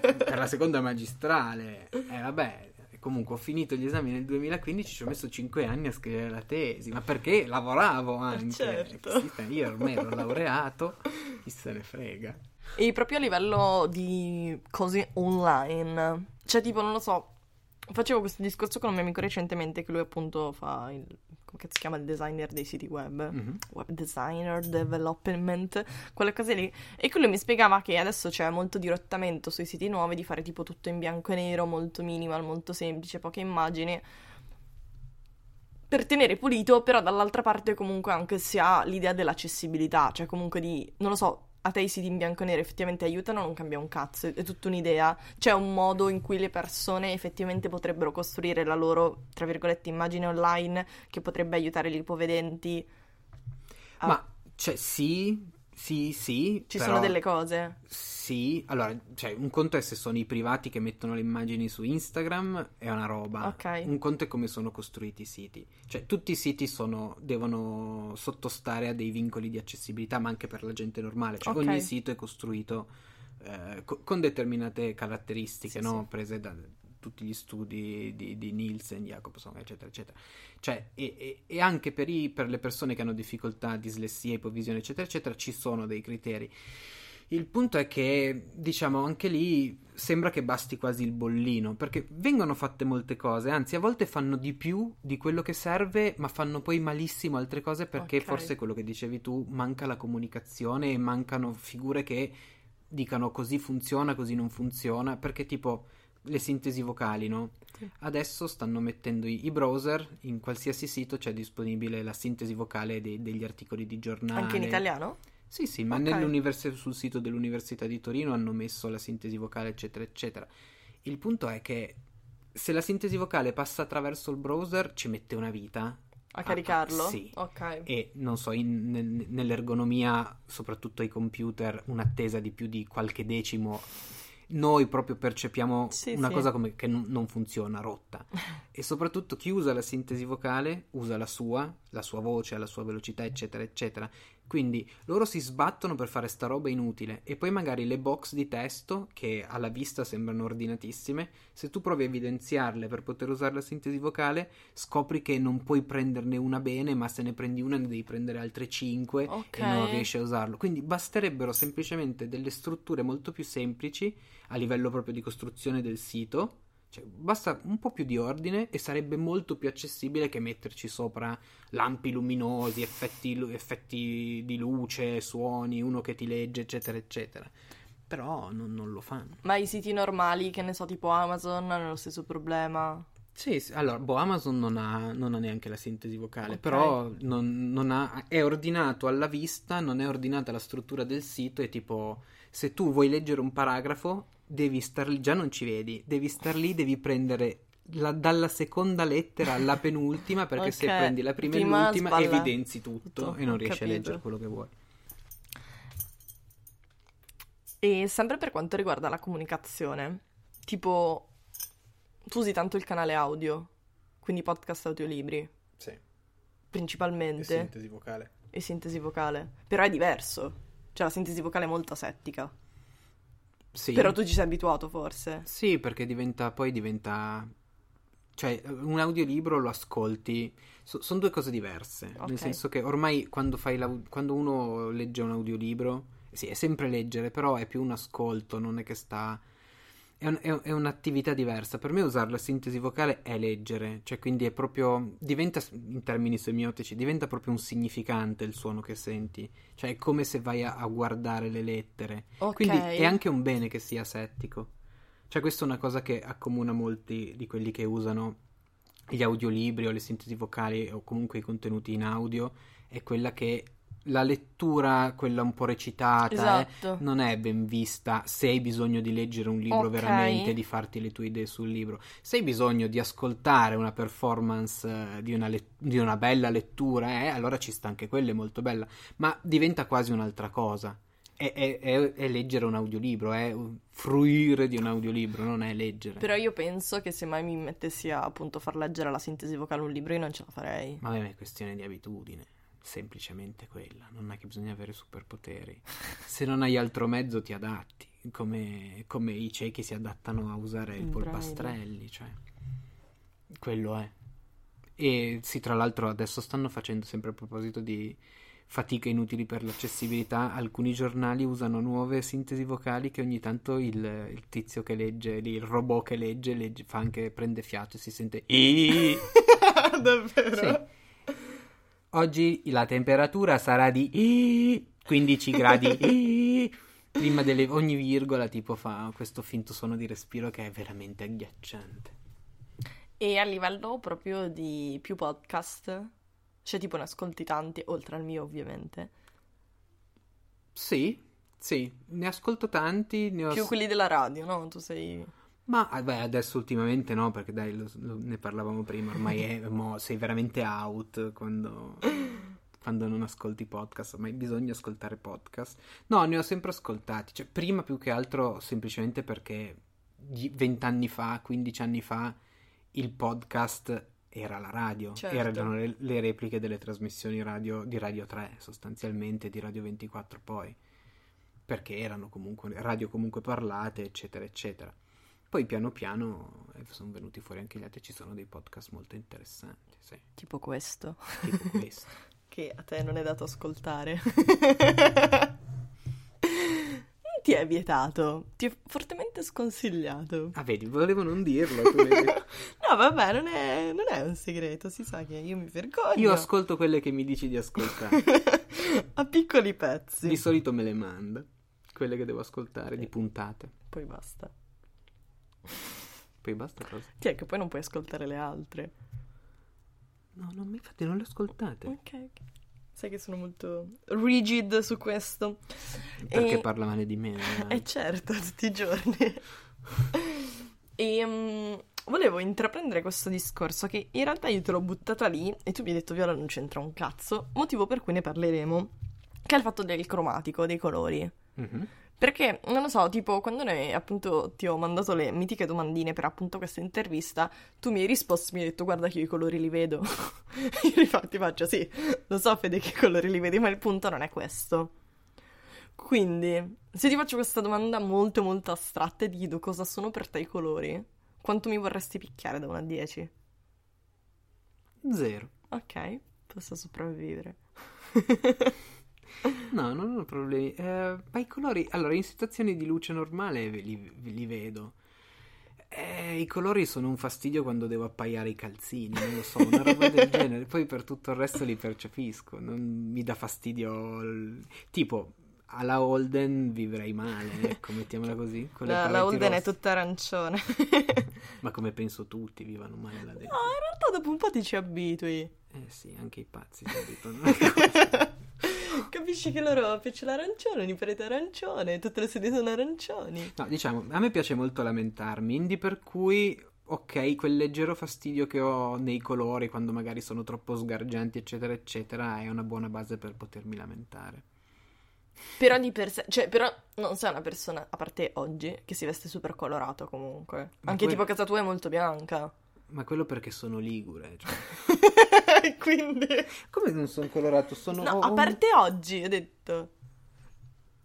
per la seconda magistrale, eh, vabbè. Comunque ho finito gli esami nel 2015, ci ho messo 5 anni a scrivere la tesi, ma perché lavoravo anche. certo. Io ormai ero laureato, chi se ne frega. E proprio a livello di cose online, cioè tipo, non lo so, facevo questo discorso con un mio amico recentemente che lui appunto fa il, cazzo si chiama, il designer dei siti web, Mhm. web designer, development, quelle cose lì. E quello mi spiegava che adesso c'è molto dirottamento sui siti nuovi di fare tipo tutto in bianco e nero, molto minimal, molto semplice, poche immagini. Per tenere pulito, però dall'altra parte comunque anche si ha l'idea dell'accessibilità, cioè comunque di, non lo so, a te i siti in bianco e nero effettivamente aiutano, non cambia un cazzo, è tutta un'idea. C'è un modo in cui le persone effettivamente potrebbero costruire la loro, tra virgolette, immagine online che potrebbe aiutare gli ipovedenti. a- Ma, cioè, sì, sì, sì. Ci però- sono delle cose. Sì, allora, cioè, un conto è se sono i privati che mettono le immagini su Instagram, è una roba. Ok. Un conto è come sono costruiti i siti. Cioè, tutti i siti sono, devono sottostare a dei vincoli di accessibilità, ma anche per la gente normale. Cioè, Ok. ogni sito è costruito eh, co- con determinate caratteristiche, Sì, no? sì. Prese da tutti gli studi di, di Nielsen, Jacobson, eccetera, eccetera. Cioè, e, e- e anche per, i- per le persone che hanno difficoltà, dislessia, ipovisione, eccetera, eccetera, ci sono dei criteri. Il punto è che, diciamo, anche lì sembra che basti quasi il bollino, perché vengono fatte molte cose, anzi a volte fanno di più di quello che serve, ma fanno poi malissimo altre cose perché Ok. forse quello che dicevi tu, manca la comunicazione e mancano figure che dicano così funziona, così non funziona, perché tipo le sintesi vocali, no? Sì. Adesso stanno mettendo i, i browser, in qualsiasi sito c'è disponibile la sintesi vocale dei- degli articoli di giornale. Anche in italiano? Sì, sì, ma Ok. nell'univers- sul sito dell'Università di Torino hanno messo la sintesi vocale, eccetera, eccetera. Il punto è che se la sintesi vocale passa attraverso il browser ci mette una vita. A caricarlo? Ah, sì. Ok. E non so, in- nel- nell'ergonomia, soprattutto ai computer, un'attesa di più di qualche decimo. Noi proprio percepiamo Sì, una sì. cosa come che non, non funziona, rotta. E soprattutto chi usa la sintesi vocale usa la sua, la sua voce, la sua velocità, eccetera, eccetera. Quindi loro si sbattono per fare sta roba inutile e poi magari le box di testo, che alla vista sembrano ordinatissime, se tu provi a evidenziarle per poter usare la sintesi vocale, scopri che non puoi prenderne una bene, ma se ne prendi una ne devi prendere altre 5 Ok. e non riesci a usarlo. Quindi basterebbero semplicemente delle strutture molto più semplici a livello proprio di costruzione del sito. Cioè, basta un po' più di ordine e sarebbe molto più accessibile che metterci sopra lampi luminosi, effetti, effetti di luce, suoni, uno che ti legge, eccetera, eccetera. Però non, non lo fanno. Ma i siti normali, che ne so, tipo Amazon, hanno lo stesso problema. Sì, sì, allora, boh, Amazon non ha, non ha neanche la sintesi vocale, Ok. però non, non ha, è ordinato alla vista, non è ordinata la struttura del sito e tipo, se tu vuoi leggere un paragrafo, devi star lì, già non ci vedi, devi star lì, devi prendere la- dalla seconda lettera alla penultima, perché se Ok, prendi la prima, prima e l'ultima sballa evidenzi tutto, tutto, e non riesci a capito. leggere quello che vuoi. E sempre per quanto riguarda la comunicazione, tipo, tu usi tanto il canale audio, quindi podcast audiolibri, Sì, principalmente, vocale. e sintesi vocale. Però è diverso. Cioè, la sintesi vocale è molto asettica. Sì. Però tu ci sei abituato, forse. Sì, perché diventa, poi diventa... Cioè, un audiolibro lo ascolti, sono due cose diverse, Ok. nel senso che ormai quando, quando uno legge un audiolibro, sì, è sempre leggere, però è più un ascolto, non è che sta... È, un- è- è un'attività diversa. Per me usare la sintesi vocale è leggere, cioè quindi è proprio... diventa, in termini semiotici, diventa proprio un significante il suono che senti, cioè è come se vai a, a guardare le lettere. Ok. Quindi è anche un bene che sia settico. Cioè, questa è una cosa che accomuna molti di quelli che usano gli audiolibri o le sintesi vocali o comunque i contenuti in audio, è quella che la lettura, quella un po' recitata, eh, Esatto. non è ben vista se hai bisogno di leggere un libro Ok. veramente, di farti le tue idee sul libro. Se hai bisogno di ascoltare una performance eh, di una, let- di una bella lettura, eh, allora ci sta anche quella, è molto bella, ma diventa quasi un'altra cosa. È, è- è- è leggere un audiolibro, è fruire di un audiolibro, non è leggere. Però io penso che se mai mi mettessi a appunto far leggere la sintesi vocale un libro, io non ce la farei. Ma è questione di abitudine, semplicemente quella, non è che bisogna avere superpoteri. Se non hai altro mezzo ti adatti, come, come i ciechi si adattano a usare il Il polpastrelli, cioè quello è. E sì, tra l'altro adesso stanno facendo sempre a proposito di fatiche inutili per l'accessibilità, alcuni giornali usano nuove sintesi vocali che ogni tanto il, il tizio che legge, il robot che legge, legge, fa anche prende fiato e si sente. Davvero? Sì. Oggi la temperatura sarà di "Ii", 15 gradi. Prima delle ogni virgola tipo fa questo finto suono di respiro che è veramente agghiacciante. E a livello proprio di più podcast, cioè tipo ne ascolti tanti, oltre al mio ovviamente, Sì, sì, ne ascolto tanti, ne ho più quelli della radio, no? Tu sei... Ma ah, beh, adesso ultimamente no, perché dai, lo- lo- ne parlavamo prima, ormai è- mo sei veramente out quando, quando non ascolti podcast, ormai bisogna ascoltare podcast. No, ne ho sempre ascoltati, cioè prima più che altro semplicemente perché vent'anni fa, 15 anni fa, il podcast era la radio, Certo. erano le, le repliche delle trasmissioni radio di Radio 3 sostanzialmente, di Radio 24 poi, perché erano comunque radio comunque parlate, eccetera, eccetera. Poi piano piano eh, sono venuti fuori anche gli altri, ci sono dei podcast molto interessanti, sì, tipo questo, tipo questo. che a te non è dato ascoltare. Ti è vietato, ti è fortemente sconsigliato. Ah, vedi, volevo non dirlo. No, vabbè, non è, non è un segreto, si sa che io mi vergogno. Io ascolto quelle che mi dici di ascoltare. a piccoli pezzi. Di solito me le manda, quelle che devo ascoltare, di puntate. Poi basta. Poi basta cosa. Ti è che poi non puoi ascoltare le altre. No, non mi infatti non le ascoltate. Ok, ok. Sai che sono molto rigid su questo. Perché E- parla male di me? eh? Eh certo, tutti i giorni. e mm, volevo intraprendere questo discorso che in realtà io te l'ho buttata lì e tu mi hai detto Viola non c'entra un cazzo, motivo per cui ne parleremo, che è il fatto del cromatico, dei colori. Mhm. Perché, non lo so, tipo, quando noi appunto ti ho mandato le mitiche domandine per appunto questa intervista, tu mi hai risposto e mi hai detto guarda che io i colori li vedo. io infatti faccio sì, lo so Fede che colori li vedi, ma il punto non è questo. Quindi, se ti faccio questa domanda molto molto astratta e ti chiedo cosa sono per te i colori, quanto mi vorresti picchiare da 1 a 10? Zero. Ok, posso sopravvivere. No, non ho problemi. Eh, ma i colori, allora, in situazioni di luce normale li, li vedo. Eh, I colori sono un fastidio quando devo appaiare i calzini, non lo so, una roba del genere. Poi per tutto il resto li percepisco, non mi dà fastidio. il- Tipo, alla Holden vivrei male, ecco, mettiamola così. Le La, Holden è rosse. tutta arancione. Ma come penso tutti vivano male là No, in realtà dopo un po' ti ci abitui. Eh sì, anche i pazzi si abituano. Capisci che loro piace l'arancione, ogni parete è arancione, tutte le sedie sono arancioni. No, diciamo, a me piace molto lamentarmi, indie per cui, ok, quel leggero fastidio che ho nei colori quando magari sono troppo sgargianti, eccetera, eccetera, è una buona base per potermi lamentare. Però di per sé, cioè, però non sei una persona, a parte oggi, che si veste super colorato comunque. Ma Anche que- tipo casa tua è molto bianca. Ma quello perché sono ligure, cioè. Quindi... Come non sono colorato? Sono... No, a parte oggi, ho detto.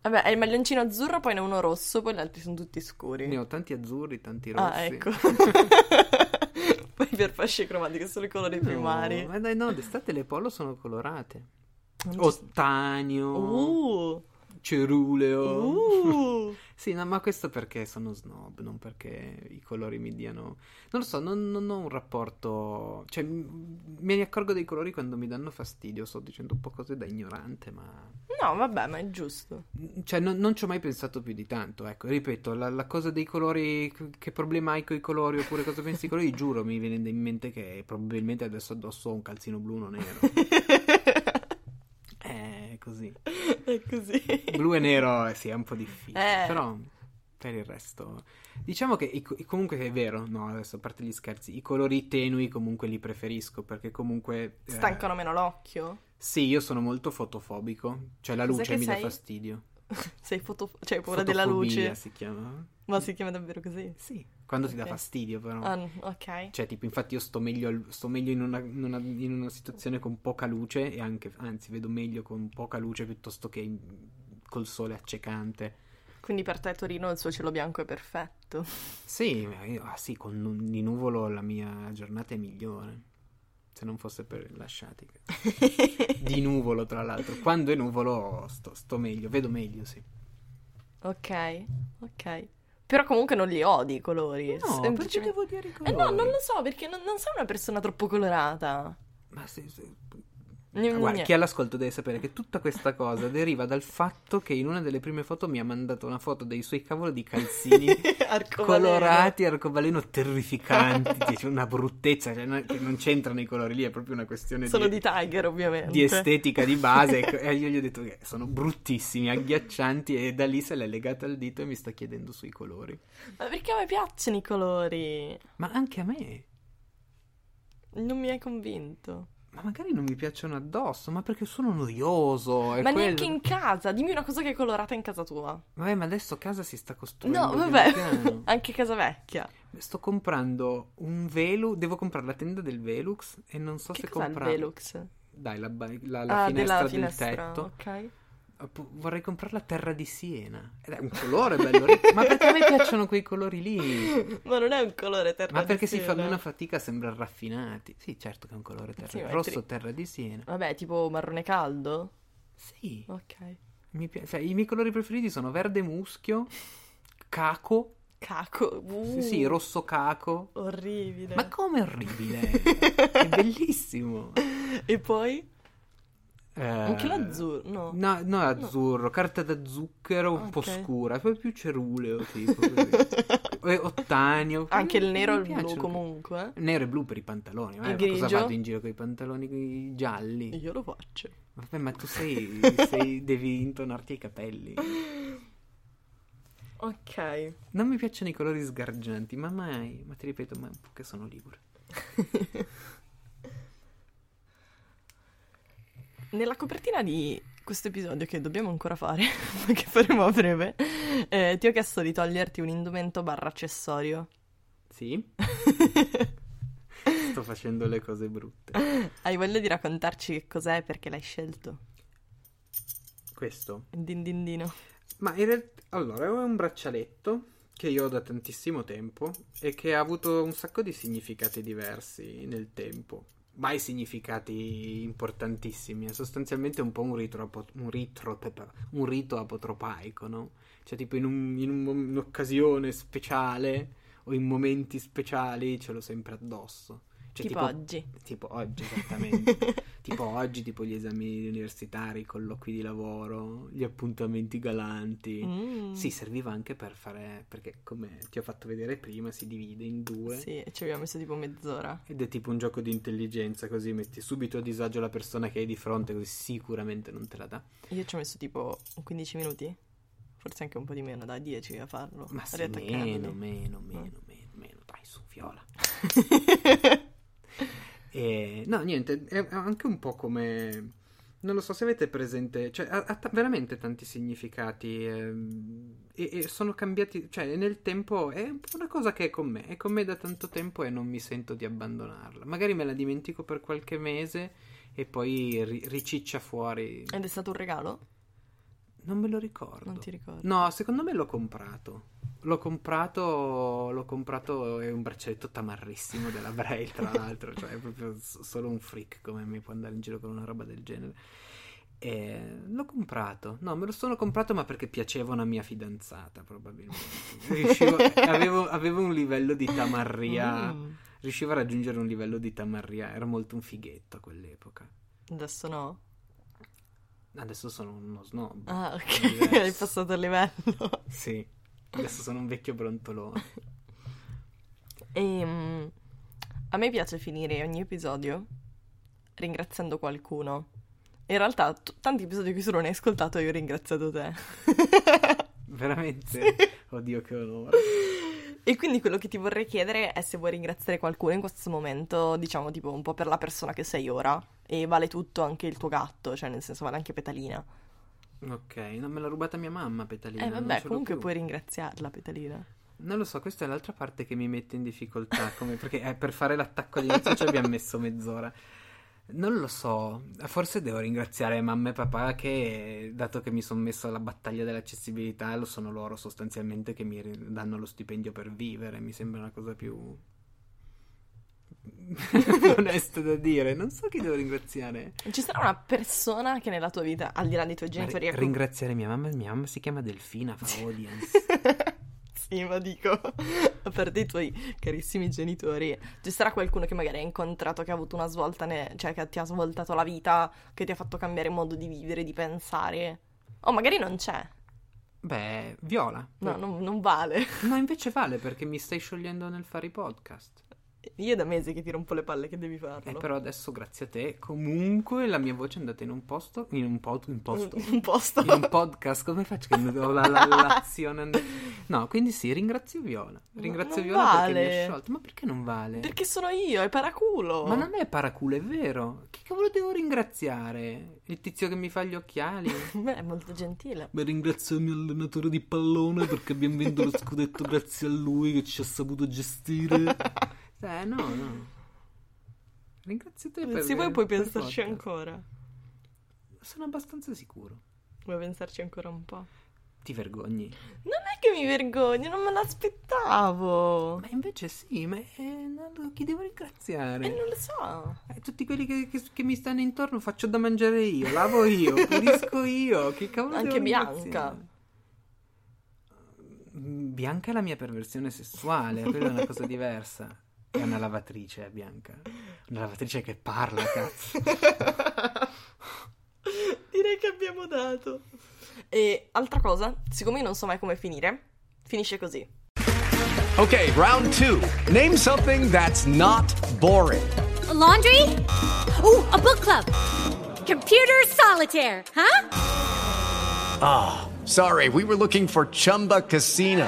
Vabbè, hai il maglioncino azzurro, poi ne uno rosso, poi gli altri sono tutti scuri. Ne ho tanti azzurri, tanti rossi. Ah, ecco. poi per fasce cromatiche sono i colori No, primari. Ma dai, no, d'estate le polo sono colorate. Ottanio, Uh, ceruleo. uh. Sì, no, ma questo perché sono snob, non perché i colori mi diano... Non lo so, non, non ho un rapporto... Cioè, me ne accorgo dei colori quando mi danno fastidio, sto dicendo un po' cose da ignorante, ma... No, vabbè, ma è giusto. Cioè, non, non ci ho mai pensato più di tanto, ecco, ripeto, la, la cosa dei colori, che problema hai con i colori, oppure cosa pensi dei colori, giuro, mi viene in mente che probabilmente adesso addosso ho un calzino blu, non nero. Così. è così. Blu e nero, eh, sì, è un po' difficile. Eh. Però per il resto. Diciamo che comunque è vero, no, adesso a parte gli scherzi, i colori tenui comunque li preferisco perché comunque. eh, Stancano meno l'occhio? Sì, io sono molto fotofobico. Cioè la luce mi dà sei? fastidio. Sei foto... cioè, hai paura della luce. si chiama. Ma si chiama davvero così? Sì, quando ti dà fastidio però. N- ok. Cioè, tipo, infatti io sto meglio, sto meglio in, una, in una- in una situazione con poca luce e anche, anzi, vedo meglio con poca luce piuttosto che in- col sole accecante. Quindi per te Torino il suo cielo bianco è perfetto. Sì, io- ah, sì, con nu- di nuvolo la mia giornata è migliore. Se non fosse per lasciati. Di nuvolo, tra l'altro. Quando è nuvolo sto, sto meglio, vedo meglio, sì. ok, ok. Però comunque non li odi i colori. No, perché semplicemente- devo dire i Eh colori? no, non lo so, perché non, non sei una persona troppo colorata. Ma se- Gne- Guarda, chi è all'ascolto deve sapere che tutta questa cosa deriva dal fatto che in una delle prime foto mi ha mandato una foto dei suoi cavolo di calzini Arcobaleno. colorati arcobaleno terrificanti, dice una bruttezza, cioè, non- che non c'entrano i colori lì, è proprio una questione Sono di, di Tiger, ovviamente. di estetica di base. e io gli ho detto che sono bruttissimi, agghiaccianti, e da lì se l'è legata al dito e mi sta chiedendo sui colori. Ma perché a me piacciono i colori? Ma anche a me. Non mi hai convinto. Ma magari non mi piacciono addosso, ma perché sono noioso. Ma quello. neanche in casa. Dimmi una cosa che è colorata in casa tua. Vabbè, ma adesso casa si sta costruendo. No, vabbè. Anche casa vecchia. Sto comprando un Velu, devo comprare la tenda del Velux e non so che se cos'è il comprare. Velux? Dai, la, la- la ah, finestra del finestra. tetto. Ok. Vorrei comprare la terra di Siena. Ed è un colore bello. ma perché a me piacciono quei colori lì? Ma non è un colore terra Ma di perché si fa Siena. una fatica a sembrare raffinati? Sì, certo che è un colore terra. Sì, ma rosso tri- terra di Siena. Vabbè, tipo marrone caldo? Sì, Ok. mi pi- cioè, i miei colori preferiti sono verde muschio, caco. Caco. Uh, Sì, sì, rosso caco. Orribile. Ma come orribile! è bellissimo. E poi? Eh, Anche l'azzurro? No. No, no, azzurro, carta da zucchero un po' Ok. scura, poi più ceruleo, tipo così. E ottanio. Anche il nero e il blu comunque. Nero e blu per i pantaloni. Ma cosa vado in giro con i pantaloni gialli? Io lo faccio. Vabbè, ma tu sei, sei- devi intonarti i capelli. Ok. Non mi piacciono i colori sgargianti, ma mai. Ma ti ripeto, ma che sono ligure. Nella copertina di questo episodio che dobbiamo ancora fare, ma che faremo a breve, eh, ti ho chiesto di toglierti un indumento barra accessorio. Sì? Sto facendo le cose brutte. Hai voglia di raccontarci che cos'è e perché l'hai scelto? Questo. Dindindino. Ma in realtà, allora, è un braccialetto che io ho da tantissimo tempo e che ha avuto un sacco di significati diversi nel tempo. Mai significati importantissimi, è sostanzialmente un po' un rito, un ritro- un rito apotropaico, no? Cioè, tipo in, un- in un- un'occasione speciale o in momenti speciali ce l'ho sempre addosso. Cioè, tipo, oggi. Tipo oggi, esattamente. tipo oggi, tipo gli esami universitari, i colloqui di lavoro, gli appuntamenti galanti. Mm. Sì, serviva anche per fare, perché come ti ho fatto vedere prima, si divide in due. Sì, ci abbiamo messo tipo mezz'ora. Ed è tipo un gioco di intelligenza, così metti subito a disagio la persona che hai di fronte, così sicuramente non te la dà. Io ci ho messo tipo 15 minuti. Forse anche un po' di meno, da 10 a farlo. Ma sì, meno, meno, meno, meno, meno, dai, su, viola. E, no, niente, è anche un po' come... Non lo so se avete presente, cioè ha, ha ta- veramente tanti significati ehm, e, e sono cambiati, cioè nel tempo è una cosa che è con me, è con me da tanto tempo e non mi sento di abbandonarla. Magari me la dimentico per qualche mese e poi ri- riciccia fuori. Ed è stato un regalo? Non me lo ricordo. Non ti ricordo. No, secondo me l'ho comprato. L'ho comprato, l'ho comprato, è un braccialetto tamarrissimo della Braille, tra l'altro, cioè è proprio solo un freak come me può andare in giro con una roba del genere. E l'ho comprato, no, me lo sono comprato ma perché piaceva una mia fidanzata, probabilmente. Avevo, avevo un livello di tamarria, Mm. riuscivo a raggiungere un livello di tamarria, ero molto un fighetto a quell'epoca. Adesso no. Adesso sono uno snob. Ah, ok. Hai passato il livello. Sì, adesso sono un vecchio brontolone. E, mm, a me piace finire ogni episodio ringraziando qualcuno. In realtà, t- tanti episodi che tu non hai ascoltato, io ho ringraziato te. Veramente? Oddio, che onore. E quindi quello che ti vorrei chiedere è se vuoi ringraziare qualcuno in questo momento, diciamo tipo un po' per la persona che sei ora. E vale tutto, anche il tuo gatto, cioè nel senso vale anche Petalina. Ok, non me l'ha rubata mia mamma, Petalina. eh vabbè, comunque più. puoi ringraziarla, Petalina. Non lo so, questa è l'altra parte che mi mette in difficoltà, come- perché eh, per fare l'attacco all'inizio ci abbiamo messo mezz'ora. Non lo so, forse devo ringraziare mamma e papà che, dato che mi sono messo alla battaglia dell'accessibilità, lo sono loro sostanzialmente che mi danno lo stipendio per vivere, mi sembra una cosa più... onesta da dire. Non so chi devo ringraziare. Ci sarà una persona che nella tua vita, al di là dei tuoi genitori, ri- ringraziare mia mamma, mia mamma si chiama Delfina, fa audience. Sì, ma dico, a parte i tuoi carissimi genitori, ci sarà qualcuno che magari hai incontrato che ha avuto una svolta, ne- cioè che ti ha svoltato la vita, che ti ha fatto cambiare modo di vivere, di pensare. O magari non c'è. Beh, Viola. No, non, non vale. No, invece vale perché mi stai sciogliendo nel fare i podcast. Io da mesi che ti rompo le palle che devi farlo. Eh, però adesso, grazie a te, comunque la mia voce è andata in un posto. In un, pod, in posto. Un posto. In un podcast. Come faccio che non ho la, la, l'azione? No, quindi sì, ringrazio Viola. Ringrazio non Viola perché mi vale. ha sciolto. Ma perché non vale? Perché sono io, è paraculo. Ma non è paraculo, è vero. Che cavolo devo ringraziare? Il tizio che mi fa gli occhiali? Beh, è molto gentile. Beh, ringrazio il mio allenatore di pallone perché abbiamo vinto lo scudetto grazie a lui che ci ha saputo gestire. Eh, no, no. Ringrazio te per Se vuoi puoi per pensarci podcast. ancora. Sono abbastanza sicuro. Vuoi pensarci ancora un po'? Ti vergogni? Non è che mi vergogno, non me l'aspettavo. Ma invece sì, ma eh, chi devo ringraziare? E non lo so. Eh, tutti quelli che, che- che mi stanno intorno faccio da mangiare io, lavo io, pulisco io. Che cavolo Anche Bianca. Mm, Bianca è la mia perversione sessuale, quella è una cosa diversa. È una lavatrice, Bianca. Una lavatrice che parla, cazzo. Direi che abbiamo dato. E altra cosa, siccome io non so mai come finire, finisce così. Okay, round two. Name something that's not boring. A laundry? Ooh, a book club. computer solitaire, huh? Ah, oh, sorry, we were looking for Chumba Casino.